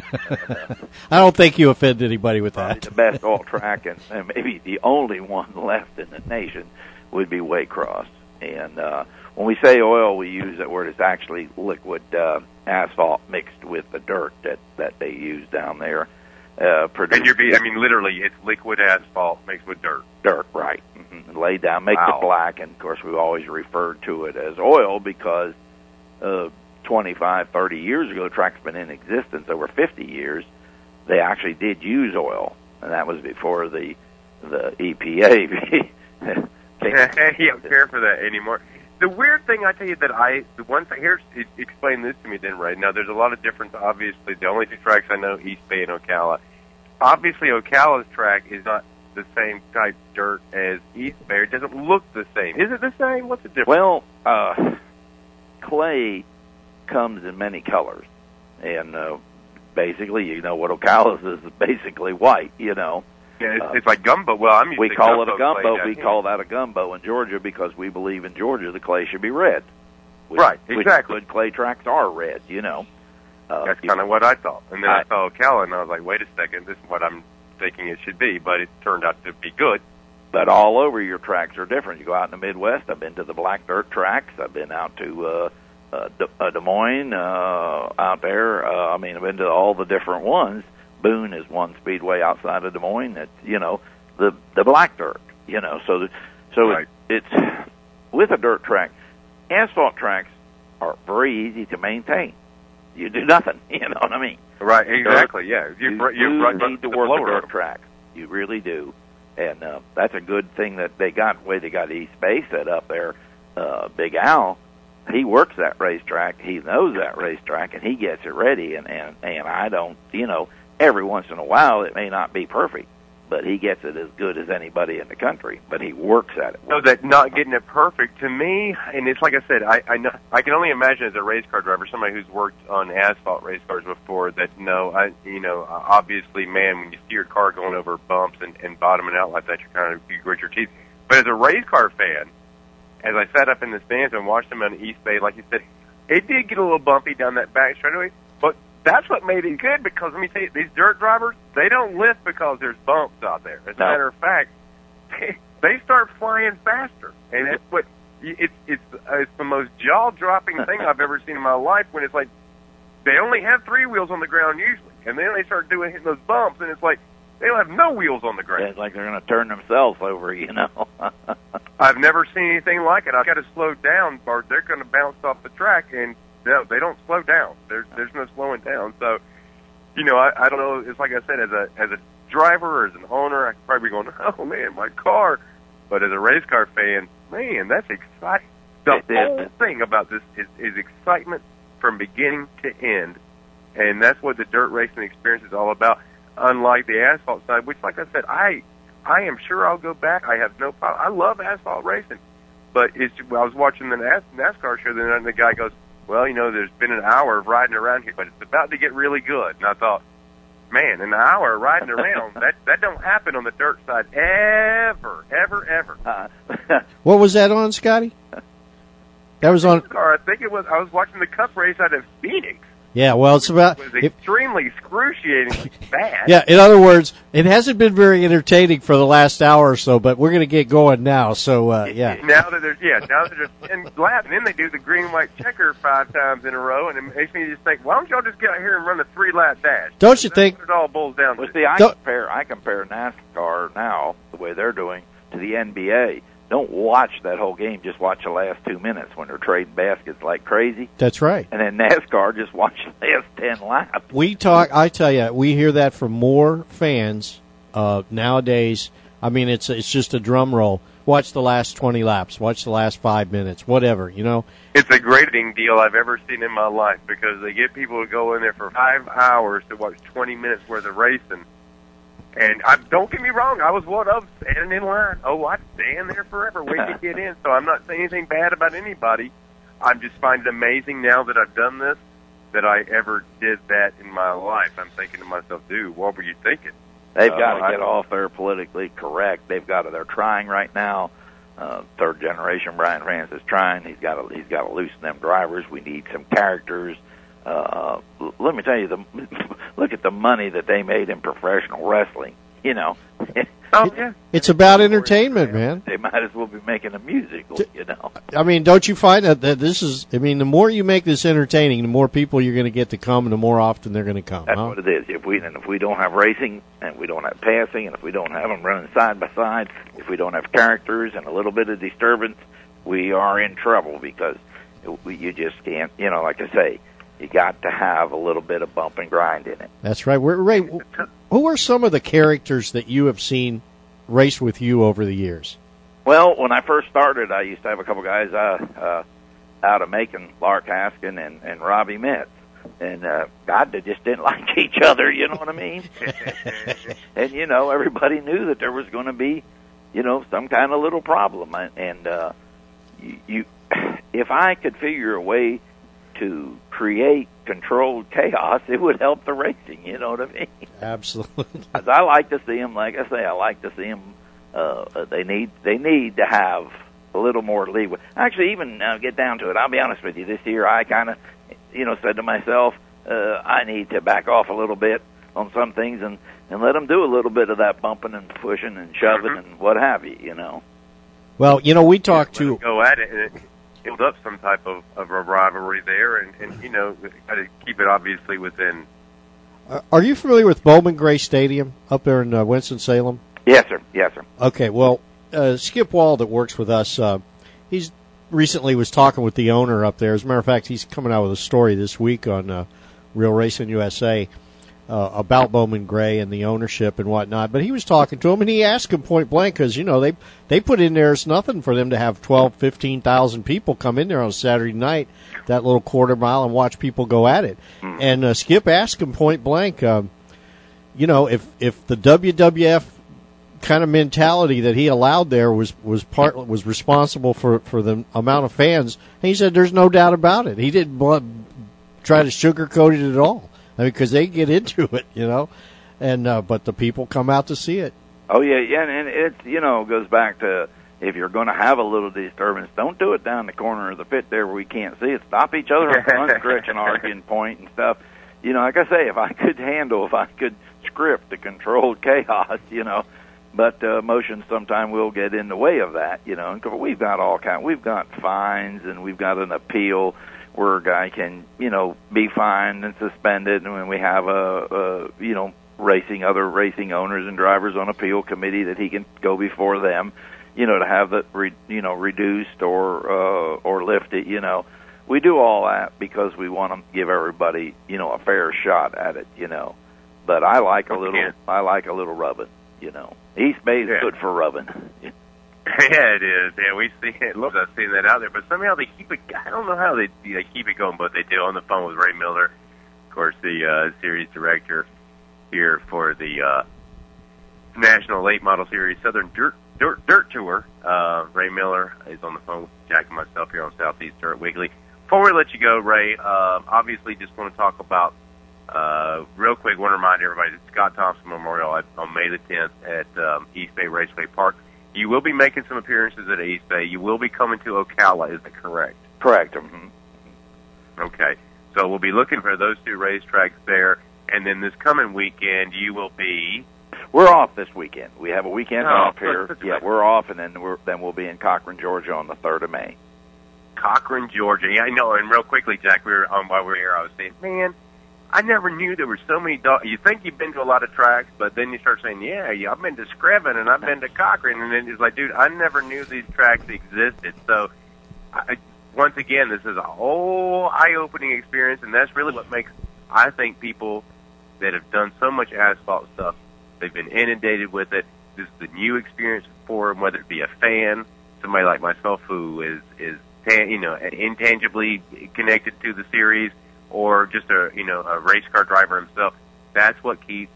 I don't think you offend anybody with that. the best oil track, and, and maybe the only one <laughs> left in the nation would be Waycross. And uh, when we say oil, we use that word. It's actually liquid uh, asphalt mixed with the dirt that that they use down there. Uh, And you're be, I mean, literally, it's liquid asphalt mixed with dirt. dirt, right? Mm-hmm. Laid down, make Wow. it black, and of course we've always referred to it as oil because uh, 25, 30 years ago, track's been in existence over 50 years. They actually did use oil, and that was before the the EPA. <laughs> came- <laughs> you don't care for that anymore. The weird thing I tell you that I the one thing here's explain this to me then right now. There's a lot of difference. Obviously, the only two tracks I know East Bay and Ocala. Obviously, Ocala's track is not the same type dirt as East Bay. It doesn't look the same. Is it the same? What's the difference? Well, uh, clay comes in many colors, and uh, basically, you know what Ocala's is basically white. You know, yeah, it's, uh, it's like gumbo. Well, I'm used we to call it a gumbo. We call that a gumbo in Georgia because we believe in Georgia the clay should be red. Which, Right, which exactly. good clay tracks are red. You know, uh, That's kind of what I thought. And then I, I- saw Ocala, and I was like, wait a second, this is what I'm thinking it should be. But it turned out to be good. but all over your tracks are different. You go out in the Midwest. I've been to the black dirt tracks. I've been out to uh, uh, De- uh, Des Moines uh, out there. Uh, I mean, I've been to all the different ones. Boone is one speedway outside of Des Moines. That you know the the black dirt. You know, so the, so Right. it, it's with a dirt track. Asphalt tracks are very easy to maintain. You do nothing. <laughs> You know what I mean? Right, exactly. Yeah, you you, br- you do need to work on dirt track. You really do, and uh, that's a good thing that they got. The way they got East Bay set up there, uh, Big Al, he works that racetrack. He knows that racetrack, and he gets it ready. And and and I don't, you know, every once in a while it may not be perfect, but he gets it as good as anybody in the country. But he works at it. So that not getting it perfect to me, and it's like I said, I I know I can only imagine as a race car driver, somebody who's worked on asphalt race cars before, that no, I you know obviously, man, when you see your car going over bumps and and bottoming out like that, you're kind of you grit your teeth. But as a race car fan, as I sat up in the stands and watched them on East Bay, like you said, it did get a little bumpy down that back straightaway, that's what made it good because let me tell you, these dirt drivers, they don't lift because there's bumps out there. As a No. matter of fact, <laughs> they start flying faster, and that's what it's it's uh, it's the most jaw dropping thing I've ever seen in my life. When it's like they only have three wheels on the ground usually, and then they start doing hitting those bumps, and it's like they don't have no wheels on the ground. It's like they're going to turn themselves over, you know. <laughs> I've never seen anything like it. I've got to slow down, or they're going to bounce off the track, and no, they don't slow down. There's there's no slowing down. So, you know, I, I don't know. It's like I said, as a as a driver or as an owner, I could probably be going, <laughs> oh man, my car. But as a race car fan, man, that's exciting. The whole thing about this is, is excitement from beginning to end, and that's what the dirt racing experience is all about. Unlike the asphalt side, which, like I said, I I am sure I'll go back. I have no problem. I love asphalt racing, but it's. I was watching the NAS, NASCAR show the other night, and the guy goes, "Well, you know, there's been an hour of riding around here, but it's about to get really good." And I thought, man, an hour of riding around <laughs> that that don't happen on the dirt side ever, ever, ever. Uh, <laughs> What was that on, Scotty? That was on. Car, I think it was. I was watching the Cup race out of Phoenix. Yeah, well, it's about. was If, extremely excruciatingly <laughs> bad. yeah, in other words, it hasn't been very entertaining for the last hour or so, but we're going to get going now. So, uh, yeah. Now that there's yeah, now that there's <laughs> ten laps, and then they do the green white checker five times in a row, and it makes me just think, why don't y'all just get out here and run a three lap dash? Don't you That's think- it all boils down Well, to? see, I Don't- compare I compare NASCAR now the way they're doing to the NBA. Don't watch that whole game. Just watch the last two minutes when they're trading baskets like crazy, That's right. and then NASCAR just <laughs> watch the last ten laps. We talk. I tell you, we hear that from more fans uh, nowadays. I mean, it's it's just a drum roll. Watch the last twenty laps. Watch the last five minutes. Whatever you know. It's a grading deal I've ever seen in my life because they get people to go in there for five hours to watch 20 minutes worth of racing. And I, don't get me wrong, I was one of standing in line. Oh, I'd stand there forever waiting to <laughs> get in. So I'm not saying anything bad about anybody. I'm just find it amazing now that I've done this that I ever did that in my life. I'm thinking to myself, dude, what were you thinking? They've Uh, got to get off there politically correct. They've got to. They're trying right now. Uh, third generation Brian France is trying. He's got to. He's got to loosen them drivers. We need some characters. Uh, l- let me tell you, the <laughs> look at the money that they made in professional wrestling. You know, <laughs> Oh, yeah. It's about entertainment, man. they might as well be making a musical. You know, I mean, don't you find that, that this is? I mean, the more you make this entertaining, the more people you're going to get to come, and the more often they're going to come. that's huh? what it is. If we and if we don't have racing, and we don't have passing, and if we don't have them running side by side, if we don't have characters and a little bit of disturbance, we are in trouble because you just can't. You know, like I say, you got to have a little bit of bump and grind in it. That's right. We're, Ray, who are some of the characters that you have seen race with you over the years? Well, when I first started, I used to have a couple guys uh, uh, out of Macon, Lark Haskin and, and Robbie Metz. And uh, God, they just didn't <laughs> like each other. You know what I mean? <laughs> and you know, everybody knew that there was going to be, you know, some kind of little problem. And uh, you, you, <sighs> if I could figure a way to create controlled chaos, it would help the racing. You know what I mean? Absolutely. <laughs> 'Cause I like to see them. Like I say, I like to see them. Uh, they need they need to have a little more leeway. Actually, even uh, get down to it. I'll be honest with you. This year, I kind of, you know, said to myself, uh, I need to back off a little bit on some things and and let them do a little bit of that bumping and pushing and shoving Mhm. and what have you. You know. Well, you know, we talked Let to go at it build up some type of, of a rivalry there, and, and you know, got to keep it obviously within. Uh, Are you familiar with Bowman Gray Stadium up there in uh, Winston Salem? Yes, sir. Yes, sir. Okay, well, uh, Skip Wall that works with us, uh, he's recently was talking with the owner up there. As a matter of fact, he's coming out with a story this week on uh, Real Racing USA uh, about Bowman Gray and the ownership and whatnot. But he was talking to him, and he asked him point blank because you know they they put in there it's nothing for them to have twelve, fifteen thousand people come in there on Saturday night, that little quarter mile, and watch people go at it. And uh, Skip asked him point blank, um, you know, if if the WWF kind of mentality that he allowed there was was part was responsible for for the amount of fans. And he said, "There's no doubt about it. He didn't try to sugarcoat it at all. I mean, because they get <laughs> into it, you know, and uh, but the people come out to see it. Oh yeah, yeah, and it you know goes back to if you're going to have a little disturbance, don't do it down the corner of the pit there where we can't see it. Stop each other on the front <laughs> stretch and argue and point stuff. You know, like I say, if I could handle, if I could script the controlled <laughs> chaos, you know, but uh, emotions sometimes will get in the way of that. You know, and 'cause we've got all kind, we've got fines and we've got an appeal where a guy can you know be fined and suspended, and when we have a, a you know racing other racing owners and drivers on appeal committee that he can go before them you know to have it re, you know reduced or uh or lifted you know. We do all that because we want to give everybody you know a fair shot at it you know. But i like a little i like a little rubbing you know. East bay's Yeah. good for rubbing <laughs> <laughs> Yeah, it is. Yeah, we see it. Look, I've seen that out there, but somehow they keep it. I don't know how they they keep it going, but they do. On the phone with Ray Miller, of course, the uh, series director here for the uh, National Late Model Series Southern Dirt Dirt, Dirt Tour. Uh, Ray Miller is on the phone with Jack and myself here on Southeast Dirt Weekly. Before we let you go, Ray, uh, obviously just want to talk about uh, real quick. Want to remind everybody that Scott Thompson Memorial on May the 10th at um, East Bay Raceway Park. You will be making some appearances at East Bay. You will be coming to Ocala. Is that correct? correct mhm. Okay. So we'll be looking for those two racetracks there. And then this coming weekend, you will be. We're off this weekend. We have a weekend Oh, off here. good, Yeah, we're off, and then we're then we'll be in Cochran, Georgia, on the third of May. Cochran, Georgia. Yeah, I know. And real quickly, Jack, we were on while we were here. I was saying, man, I never knew there were so many dogs. You think you've been to a lot of tracks, but then you start saying, yeah, yeah, I've been to Screven and I've been to Cochran, and then it's like, dude, I never knew these tracks existed. So, I, once again, this is a whole eye-opening experience, and that's really what makes I think people that have done so much asphalt stuff, they've been inundated with it. This is the new experience for them, whether it be a fan, somebody like myself who is is you know intangibly connected to the series, or just a you know a race car driver himself. That's what keeps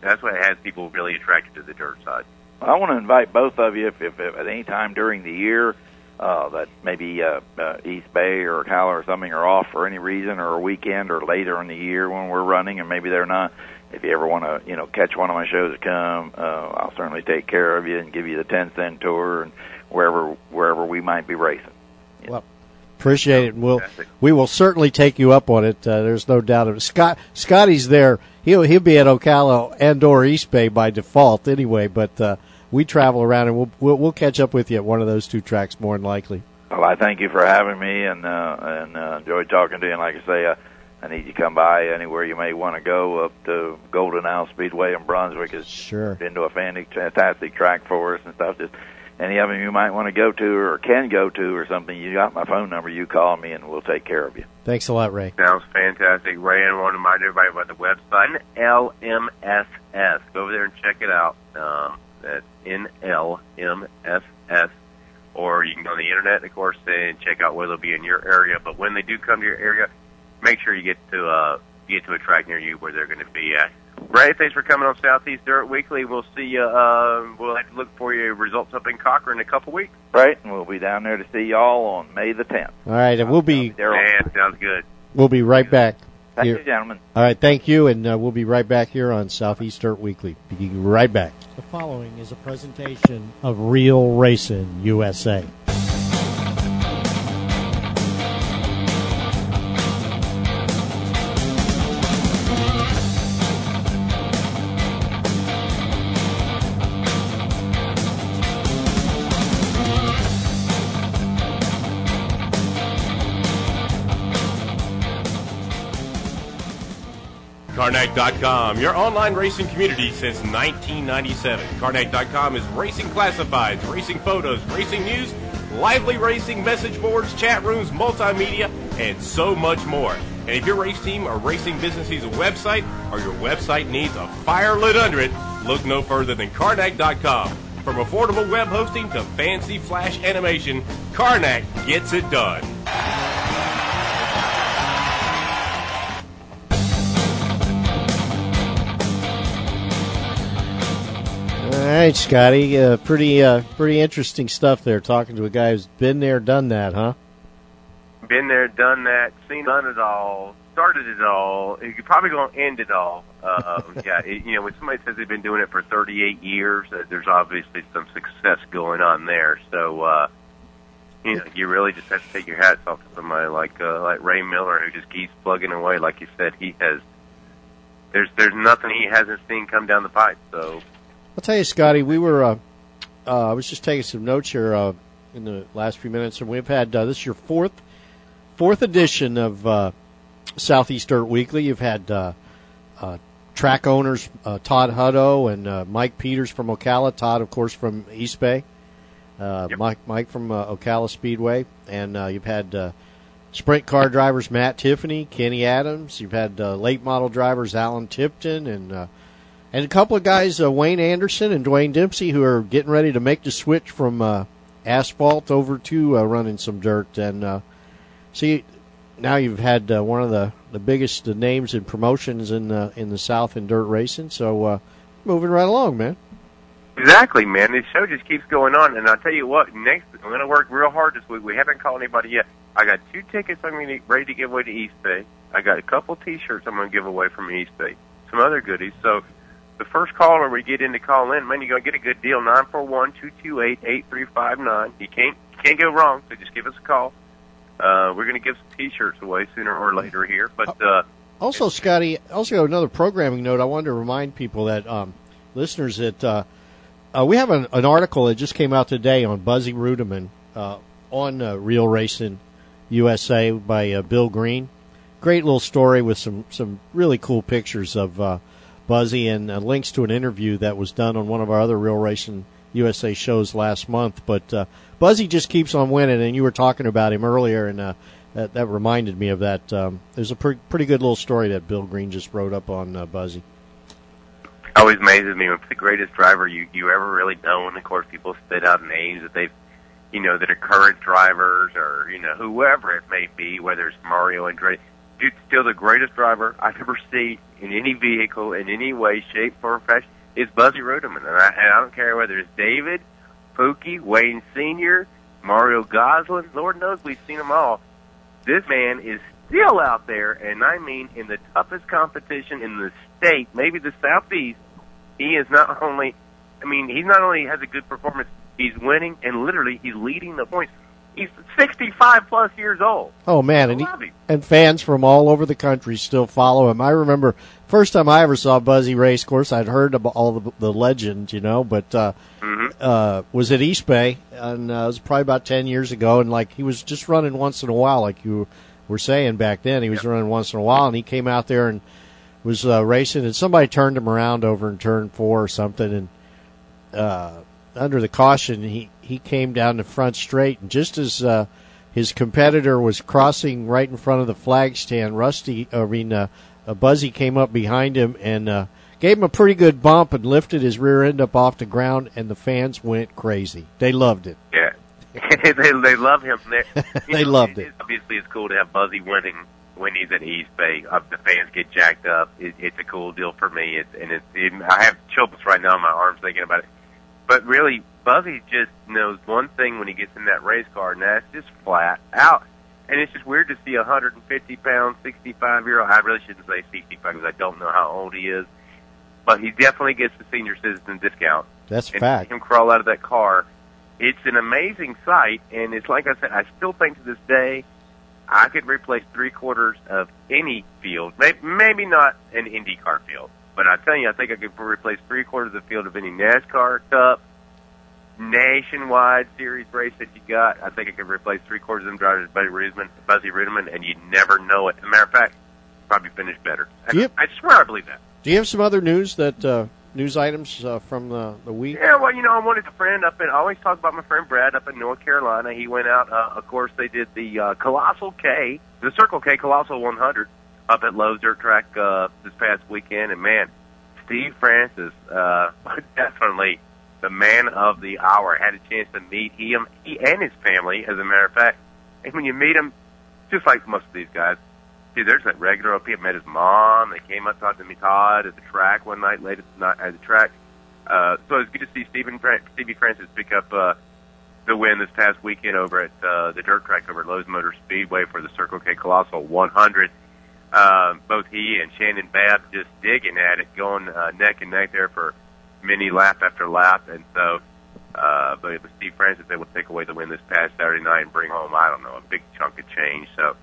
that's what has people really attracted to the dirt side. I want to invite both of you if, if, if at any time during the year uh, that maybe uh, uh, East Bay or Ocala or something are off for any reason, or a weekend, or later in the year when we're running, and maybe they're not. If you ever want to, you know, catch one of my shows come, uh, I'll certainly take care of you and give you the ten cent tour and wherever wherever we might be racing. Appreciate it. And we'll Fantastic. we will certainly take you up on it. Uh, there's no doubt of it. Scott Scotty's there. He'll he'll be at Ocala and or East Bay by default anyway. But uh, we travel around and we'll, we'll we'll catch up with you at one of those two tracks more than likely. Well, I thank you for having me, and uh, and uh, enjoyed talking to you. And like I say, uh, I need you to come by anywhere you may want to go up to Golden Isle Speedway in Brunswick. It's Sure. been to a fantastic, fantastic track for us and stuff. Just any of them you might want to go to or can go to or something. You got my phone number. You call me, and we'll take care of you. Thanks a lot, Ray. Sounds fantastic. Ray, and I want to remind everybody about the website, LMSS. Go over there and check it out. Um, that's NLMSS. Or you can go on the internet, of course, and check out where they'll be in your area. But when they do come to your area, make sure you get to uh, get to a track near you where they're going to be at. Ray, thanks for coming on Southeast Dirt Weekly. We'll see you. Uh, we'll have to look for your results up in Cochran in a couple weeks. Right, and we'll be down there to see y'all on May the 10th. All right, and we'll be There Man, sounds good. we'll be right back. Thank here. you, gentlemen. All right, thank you, and uh, we'll be right back here on Southeast Dirt Weekly. Be right back. The following is a presentation of Real Racing USA. Karnak.com, your online racing community since 1997. Karnak.com is racing classifieds, racing photos, racing news, lively racing message boards, chat rooms, multimedia, and so much more. And if your race team or racing business needs a website or your website needs a fire lit under it, look no further than Karnak.com. From affordable web hosting to fancy flash animation, Karnak gets it done. All right, Scotty. Uh, pretty uh, pretty interesting stuff there. Talking to a guy who's been there, done that, huh? been there, done that, seen done it all, started it all. You're probably going to end it all. Uh, <laughs> yeah, it, you know, when somebody says they've been doing it for 38 years, uh, there's obviously some success going on there. So, uh, you know, you really just have to take your hats off to somebody like uh, like Ray Miller, who just keeps plugging away. Like you said, he has. There's there's nothing he hasn't seen come down the pipe. So I'll tell you, Scotty. We were. Uh, uh, I was just taking some notes here uh, in the last few minutes, and we've had uh, this is your fourth fourth edition of uh, Southeast Dirt Weekly. You've had uh, uh, track owners uh, Todd Hutto and uh, Mike Peters from Ocala. Todd, of course, from East Bay. Uh, Yep. Mike Mike from uh, Ocala Speedway, and uh, you've had uh, sprint car drivers Matt Tiffany, Kenny Adams. You've had uh, late model drivers Alan Tipton and uh, and a couple of guys, uh, Wayne Anderson and Dwayne Dempsey, who are getting ready to make the switch from uh, asphalt over to uh, running some dirt. And uh, see, now you've had uh, one of the the biggest names and promotions in the in the South in dirt racing. So uh, moving right along, man. Exactly, man. This show just keeps going on, and I'll tell you what. Next, I'm going to work real hard this week. We haven't called anybody yet. I got two tickets I'm going to ready to give away to East Bay. I got a couple T-shirts I'm going to give away from East Bay. Some other goodies. So, the first caller we get in to call in, man, you're going to get a good deal. Nine four one two two eight eight three five nine. You can't you can't go wrong. So just give us a call. uh, we're going to give some T-shirts away sooner or later here. But uh, Also, Scotty, also another programming note. I wanted to remind people that um, listeners that uh, uh, we have an, an article that just came out today on Buzzy Reutimann uh, on uh, Real Racing USA by uh, Bill Green. Great little story with some some really cool pictures of uh, Buzzy and uh, links to an interview that was done on one of our other Real Racing USA shows last month. But uh, Buzzy just keeps on winning, and you were talking about him earlier, and uh, that, that reminded me of that. Um, there's a pretty pretty good little story that Bill Green just wrote up on uh, Buzzy. always amazes me what's the greatest driver you you ever really know. And of course, people spit out names that they've, you know, that are current drivers or you know whoever it may be, whether it's Mario Andretti. Dude, still the greatest driver I've ever seen in any vehicle in any way, shape, form, or fashion is Buzzy Reutimann, and I, and I don't care whether it's David, Pookie, Wayne Senior, Mario Goslin. Lord knows we've seen them all. This man is still out there, and I mean in the toughest competition in the state, maybe the southeast. He is not only, I mean, he not only has a good performance, he's winning, and literally he's leading the points. He's 65 plus years old. Oh man, and he, I love him. and fans from all over the country still follow him. I remember first time I ever saw Buzzy race. Course, I'd heard about all the, the legend, you know, but uh, hmm uh, was at East Bay, and uh, it was probably about ten years ago. And like he was just running once in a while, like you were saying back then. He was running once in a while, and he came out there and was uh, racing, and somebody turned him around over in turn four or something, and uh, under the caution, he he came down the front straight, and just as uh, his competitor was crossing right in front of the flag stand, Rusty, I mean, uh, uh, Buzzy came up behind him and uh, gave him a pretty good bump and lifted his rear end up off the ground, and the fans went crazy. They loved it. Yeah. <laughs> they they love him. They're, <laughs> They know, loved it. Obviously, it's cool to have Buzzy winning when he's at East Bay. Uh, the fans get jacked up. It, it's a cool deal for me. It's and it's. It, I have chills right now in my arms thinking about it. But really, Buzzy just knows one thing when he gets in that race car, and that's just flat out. And it's just weird to see a 150 pound, 65 year old. I really shouldn't say 65 because I don't know how old he is, but he definitely gets the senior citizen discount That's and fact. him crawl out of that car. It's an amazing sight, and it's like I said, I still think to this day, I could replace three quarters of any field. Maybe, maybe not an IndyCar field, but I tell you, I think I could replace three quarters of the field of any NASCAR Cup, nationwide series race that you got. I think I could replace three quarters of them drivers, Buddy Reutimann, Buzzy Reutimann, and you'd never know it. As a matter of fact, probably finish better. I, Yep. I swear I believe that. Do you have some other news that uh, news items uh, from the the week? Yeah, well, you know, I wanted a friend up in. I always talk about my friend Brad up in North Carolina. He went out. Uh, of course, they did the uh, Colossal K, the Circle K Colossal 100 up at Lowe's Dirt Track uh, this past weekend, and man, Steve Francis, uh, <laughs> definitely the man of the hour. Had a chance to meet him, he and his family, as a matter of fact. And when you meet him, just like most of these guys, dude, there's that regular OP. I met his mom. They came up, talked to me, Todd, at the track one night, late at night at the track. Uh, so it's good to see Stephen Fran- Stevie Francis pick up uh, the win this past weekend over at uh, the dirt track over at Lowe's Motor Speedway for the Circle K Colossal 100. Uh, both he and Shannon Babb just digging at it, going uh, neck and neck there for many lap after lap, and so. Uh, but with Steve Francis able to take away the win this past Saturday night and bring home, I don't know, a big chunk of change. So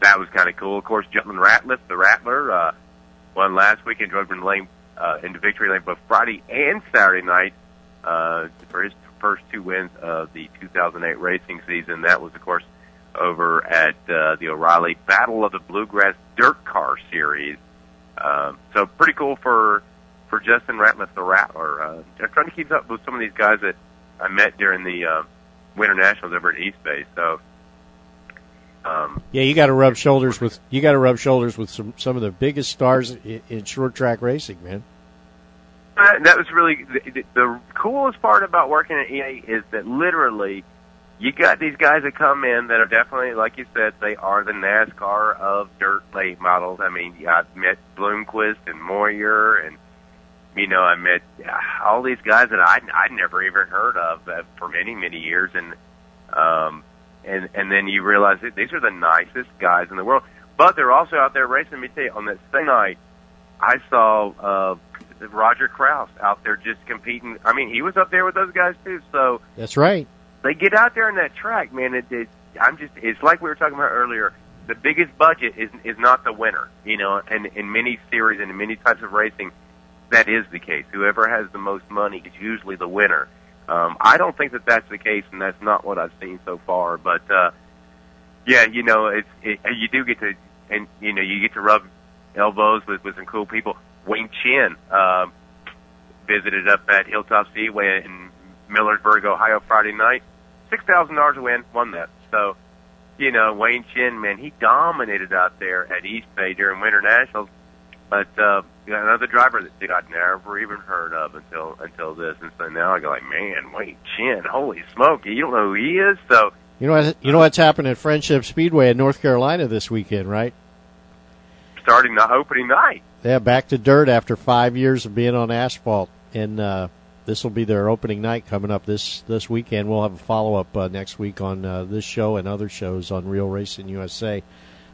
that was kind of cool. Of course, Justin Ratliff, the Rattler, uh, won last week in lane, uh, into victory lane both Friday and Saturday night, uh, for his first two wins of the 2008 racing season. That was, of course, over at, uh, the O'Reilly Battle of the Bluegrass Dirt Car Series. Um, so pretty cool for, for Justin Ratliff, the Rattler. Uh, I'm trying to keep up with some of these guys that I met during the, uh, Winter Nationals over at East Bay. So, um, Yeah, you got to rub shoulders with you got to rub shoulders with some some of the biggest stars in, in short track racing, man. Uh, that was really the, the, the coolest part about working at EA is that literally you got these guys that come in that are definitely, like you said, they are the NASCAR of dirt late models. I mean, I met Bloomquist and Moyer, and you know, I met all these guys that I I'd never even heard of uh, for many many years, and um, and and then you realize that these are the nicest guys in the world. But they're also out there racing. Let me tell you, on that same night, I saw uh, Roger Kraus out there just competing. I mean, he was up there with those guys too. So That's right. They get out there on that track, man. It, it I'm just it's like we were talking about earlier. The biggest budget is is not the winner, you know, and in many series and in many types of racing, that is the case. Whoever has the most money is usually the winner. Um, I don't think that that's the case, and that's not what I've seen so far. But uh, yeah, you know, it's it, you do get to, and you know, you get to rub elbows with with some cool people. Wayne Chin uh, visited up at Hilltop Speedway in Millersburg, Ohio, Friday night. Six thousand dollars a win, won that. So, you know, Wayne Chin, man, he dominated out there at East Bay during Winter Nationals. But uh, you know, another driver that I'd never even heard of until until this, and so now I go like, man, Wayne Chin, holy smoke, you don't know who he is. So You know what? You know what's happening at Friendship Speedway in North Carolina this weekend, right? starting the opening night, Yeah, back to dirt after five years of being on asphalt, and uh, this will be their opening night coming up this this weekend. We'll have a follow up uh, next week on uh, this show and other shows on Real Racing USA.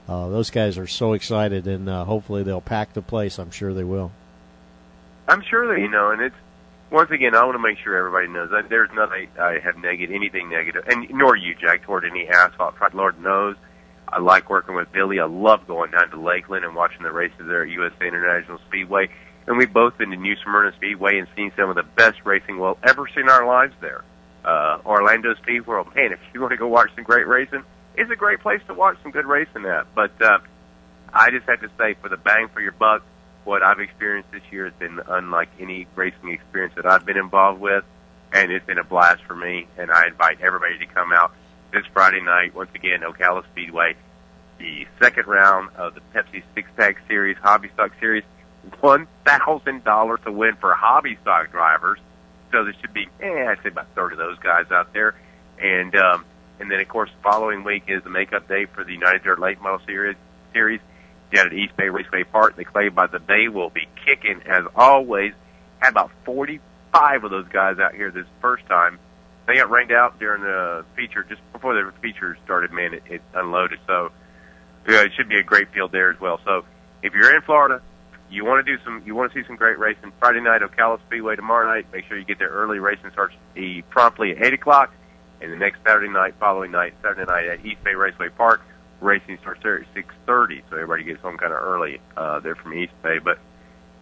Uh, those guys are so excited, and uh, hopefully they'll pack the place. I'm sure they will. I'm sure that you know, and it's once again, I want to make sure everybody knows that there's nothing I have negative, anything negative, and nor you, Jack, toward any asphalt. Lord knows, I like working with Billy. I love going down to Lakeland and watching the races there at USA International Speedway. And we've both been to New Smyrna Speedway and seen some of the best racing we'll ever see in our lives there. Uh, Orlando Speed World, man, if you want to go watch some great racing, it's a great place to watch some good racing at. But uh, I just have to say, for the bang for your buck, what I've experienced this year has been unlike any racing experience that I've been involved with, and it's been a blast for me. And I invite everybody to come out this Friday night, once again, Ocala Speedway, the second round of the Pepsi Six Pack Series, Hobby Stock Series, one thousand dollars to win for hobby stock drivers. So there should be, eh, I'd say about thirty of those guys out there, and um, and then of course the following week is the makeup day for the United Dirt Late Model Series. Series down at East Bay Raceway Park. The Clay by the Bay will be kicking as always. Had about 45 of those guys out here this first time. They got rained out during the feature just before the feature started. Man, it, it unloaded. So yeah, it should be a great field there as well. So if you're in Florida, you want to do some, you want to see some great racing. Friday night, Ocala Speedway tomorrow night. Make sure you get there early. Racing starts promptly at eight o'clock, and the next Saturday night, following night, Saturday night at East Bay Raceway Park. Racing starts there at six thirty, so everybody gets home kind of early. Uh, there from East Bay, but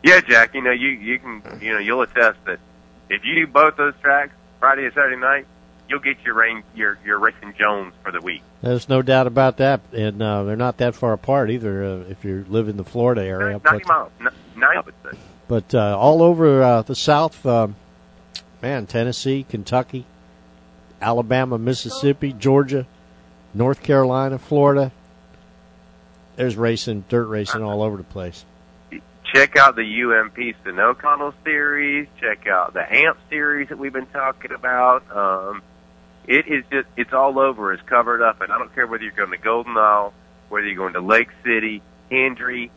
yeah, Jack, you know you you can you know you'll attest that if you do both those tracks Friday and Saturday night, you'll get your rain your your racing Jones for the week. There's no doubt about that, and uh, they're not that far apart either. Uh, if you live in the Florida area, Ninety miles, N- nine, would but uh, all over uh, the South, um, man, Tennessee, Kentucky, Alabama, Mississippi, Georgia, North Carolina, Florida. There's racing, dirt racing all over the place. check out the UMP Sunoco series. Check out the AMP series that we've been talking about. Um, it is just, it's all over. It's covered up. And I don't care whether you're going to Golden Isle, whether you're going to Lake City, Hendry,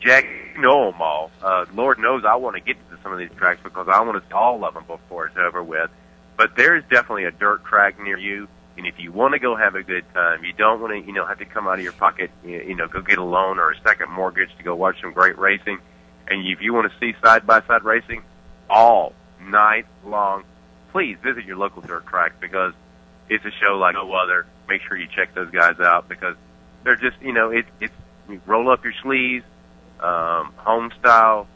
Jack, you know them all. Uh, Lord knows I want to get to some of these tracks because I want to see all of them before it's over with. But there is definitely a dirt track near you. And if you want to go have a good time, you don't want to, you know, have to come out of your pocket, you know, go get a loan or a second mortgage to go watch some great racing. And if you want to see side by side racing all night long, please visit your local dirt track because it's a show like no other. Make sure you check those guys out because they're just, you know, it, it's roll up your sleeves, um, home style,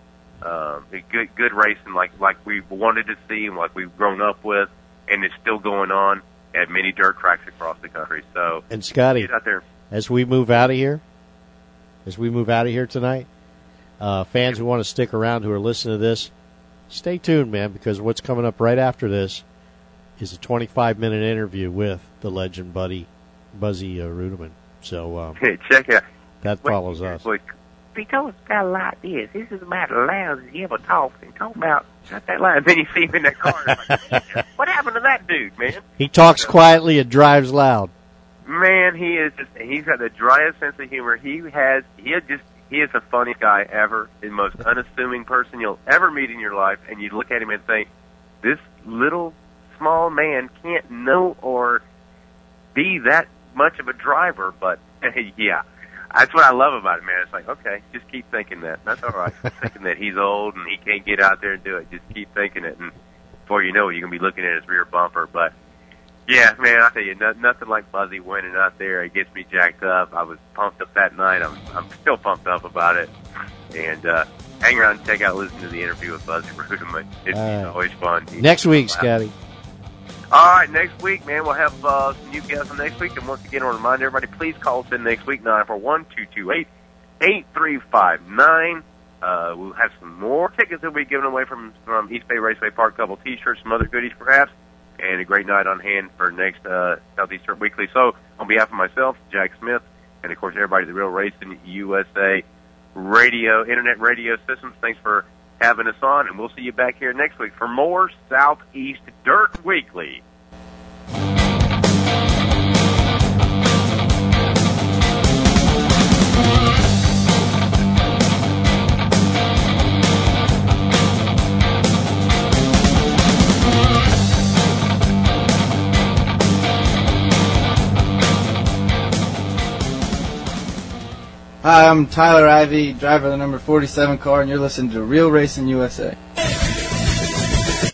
um, good good racing like like we wanted to see and like we've grown up with, and it's still going on at many dirt tracks across the country. So And Scotty, get out there. as we move out of here, as we move out of here tonight, uh, fans who want to stick around who are listening to this, stay tuned, man, because what's coming up right after this is a 25 minute interview with the legend buddy Buzzy uh, Reutimann. So um, Hey, check it out. that follows us. Boy, because got like this. This is about as loud as he ever talks and talk about not that loud. Then you see him in that car. like, what happened to that dude, man? He talks quietly and drives loud. Man, he is just, he's got the driest sense of humor. He has, he is just, he is the funniest guy ever, the most unassuming person you'll ever meet in your life. And you look at him and think, this little small man can't know or be that much of a driver, but <laughs> yeah. That's what I love about it, man. It's like, okay, just keep thinking that. That's all right. Keep thinking that he's old and he can't get out there and do it. Just keep thinking it, and before you know it, you're gonna be looking at his rear bumper. But Yeah, man, I tell you, no, nothing like Buzzy winning out there. It gets me jacked up. I was pumped up that night. I'm, I'm still pumped up about it. And uh, hang around and check out, listen to the interview with Buzzy <laughs> Reutimann. It's right. always fun. Next week, Scotty. All right, next week, man, we'll have uh, some new guests on next week. And once again, I want to remind everybody, please call us in next week, 941-228-8359. Uh, we'll have some more tickets that we'll be giving away from, from East Bay Raceway Park, a couple t-shirts, some other goodies perhaps, and a great night on hand for next uh, Southeastern Weekly. So, on behalf of myself, Jack Smith, and of course everybody at the Real Racing USA radio, internet radio systems, thanks for having us on, and we'll see you back here next week for more Southeast Dirt Weekly. Hi, I'm Tyler Ivy, driver of the number 47 car, and you're listening to Real Racing USA.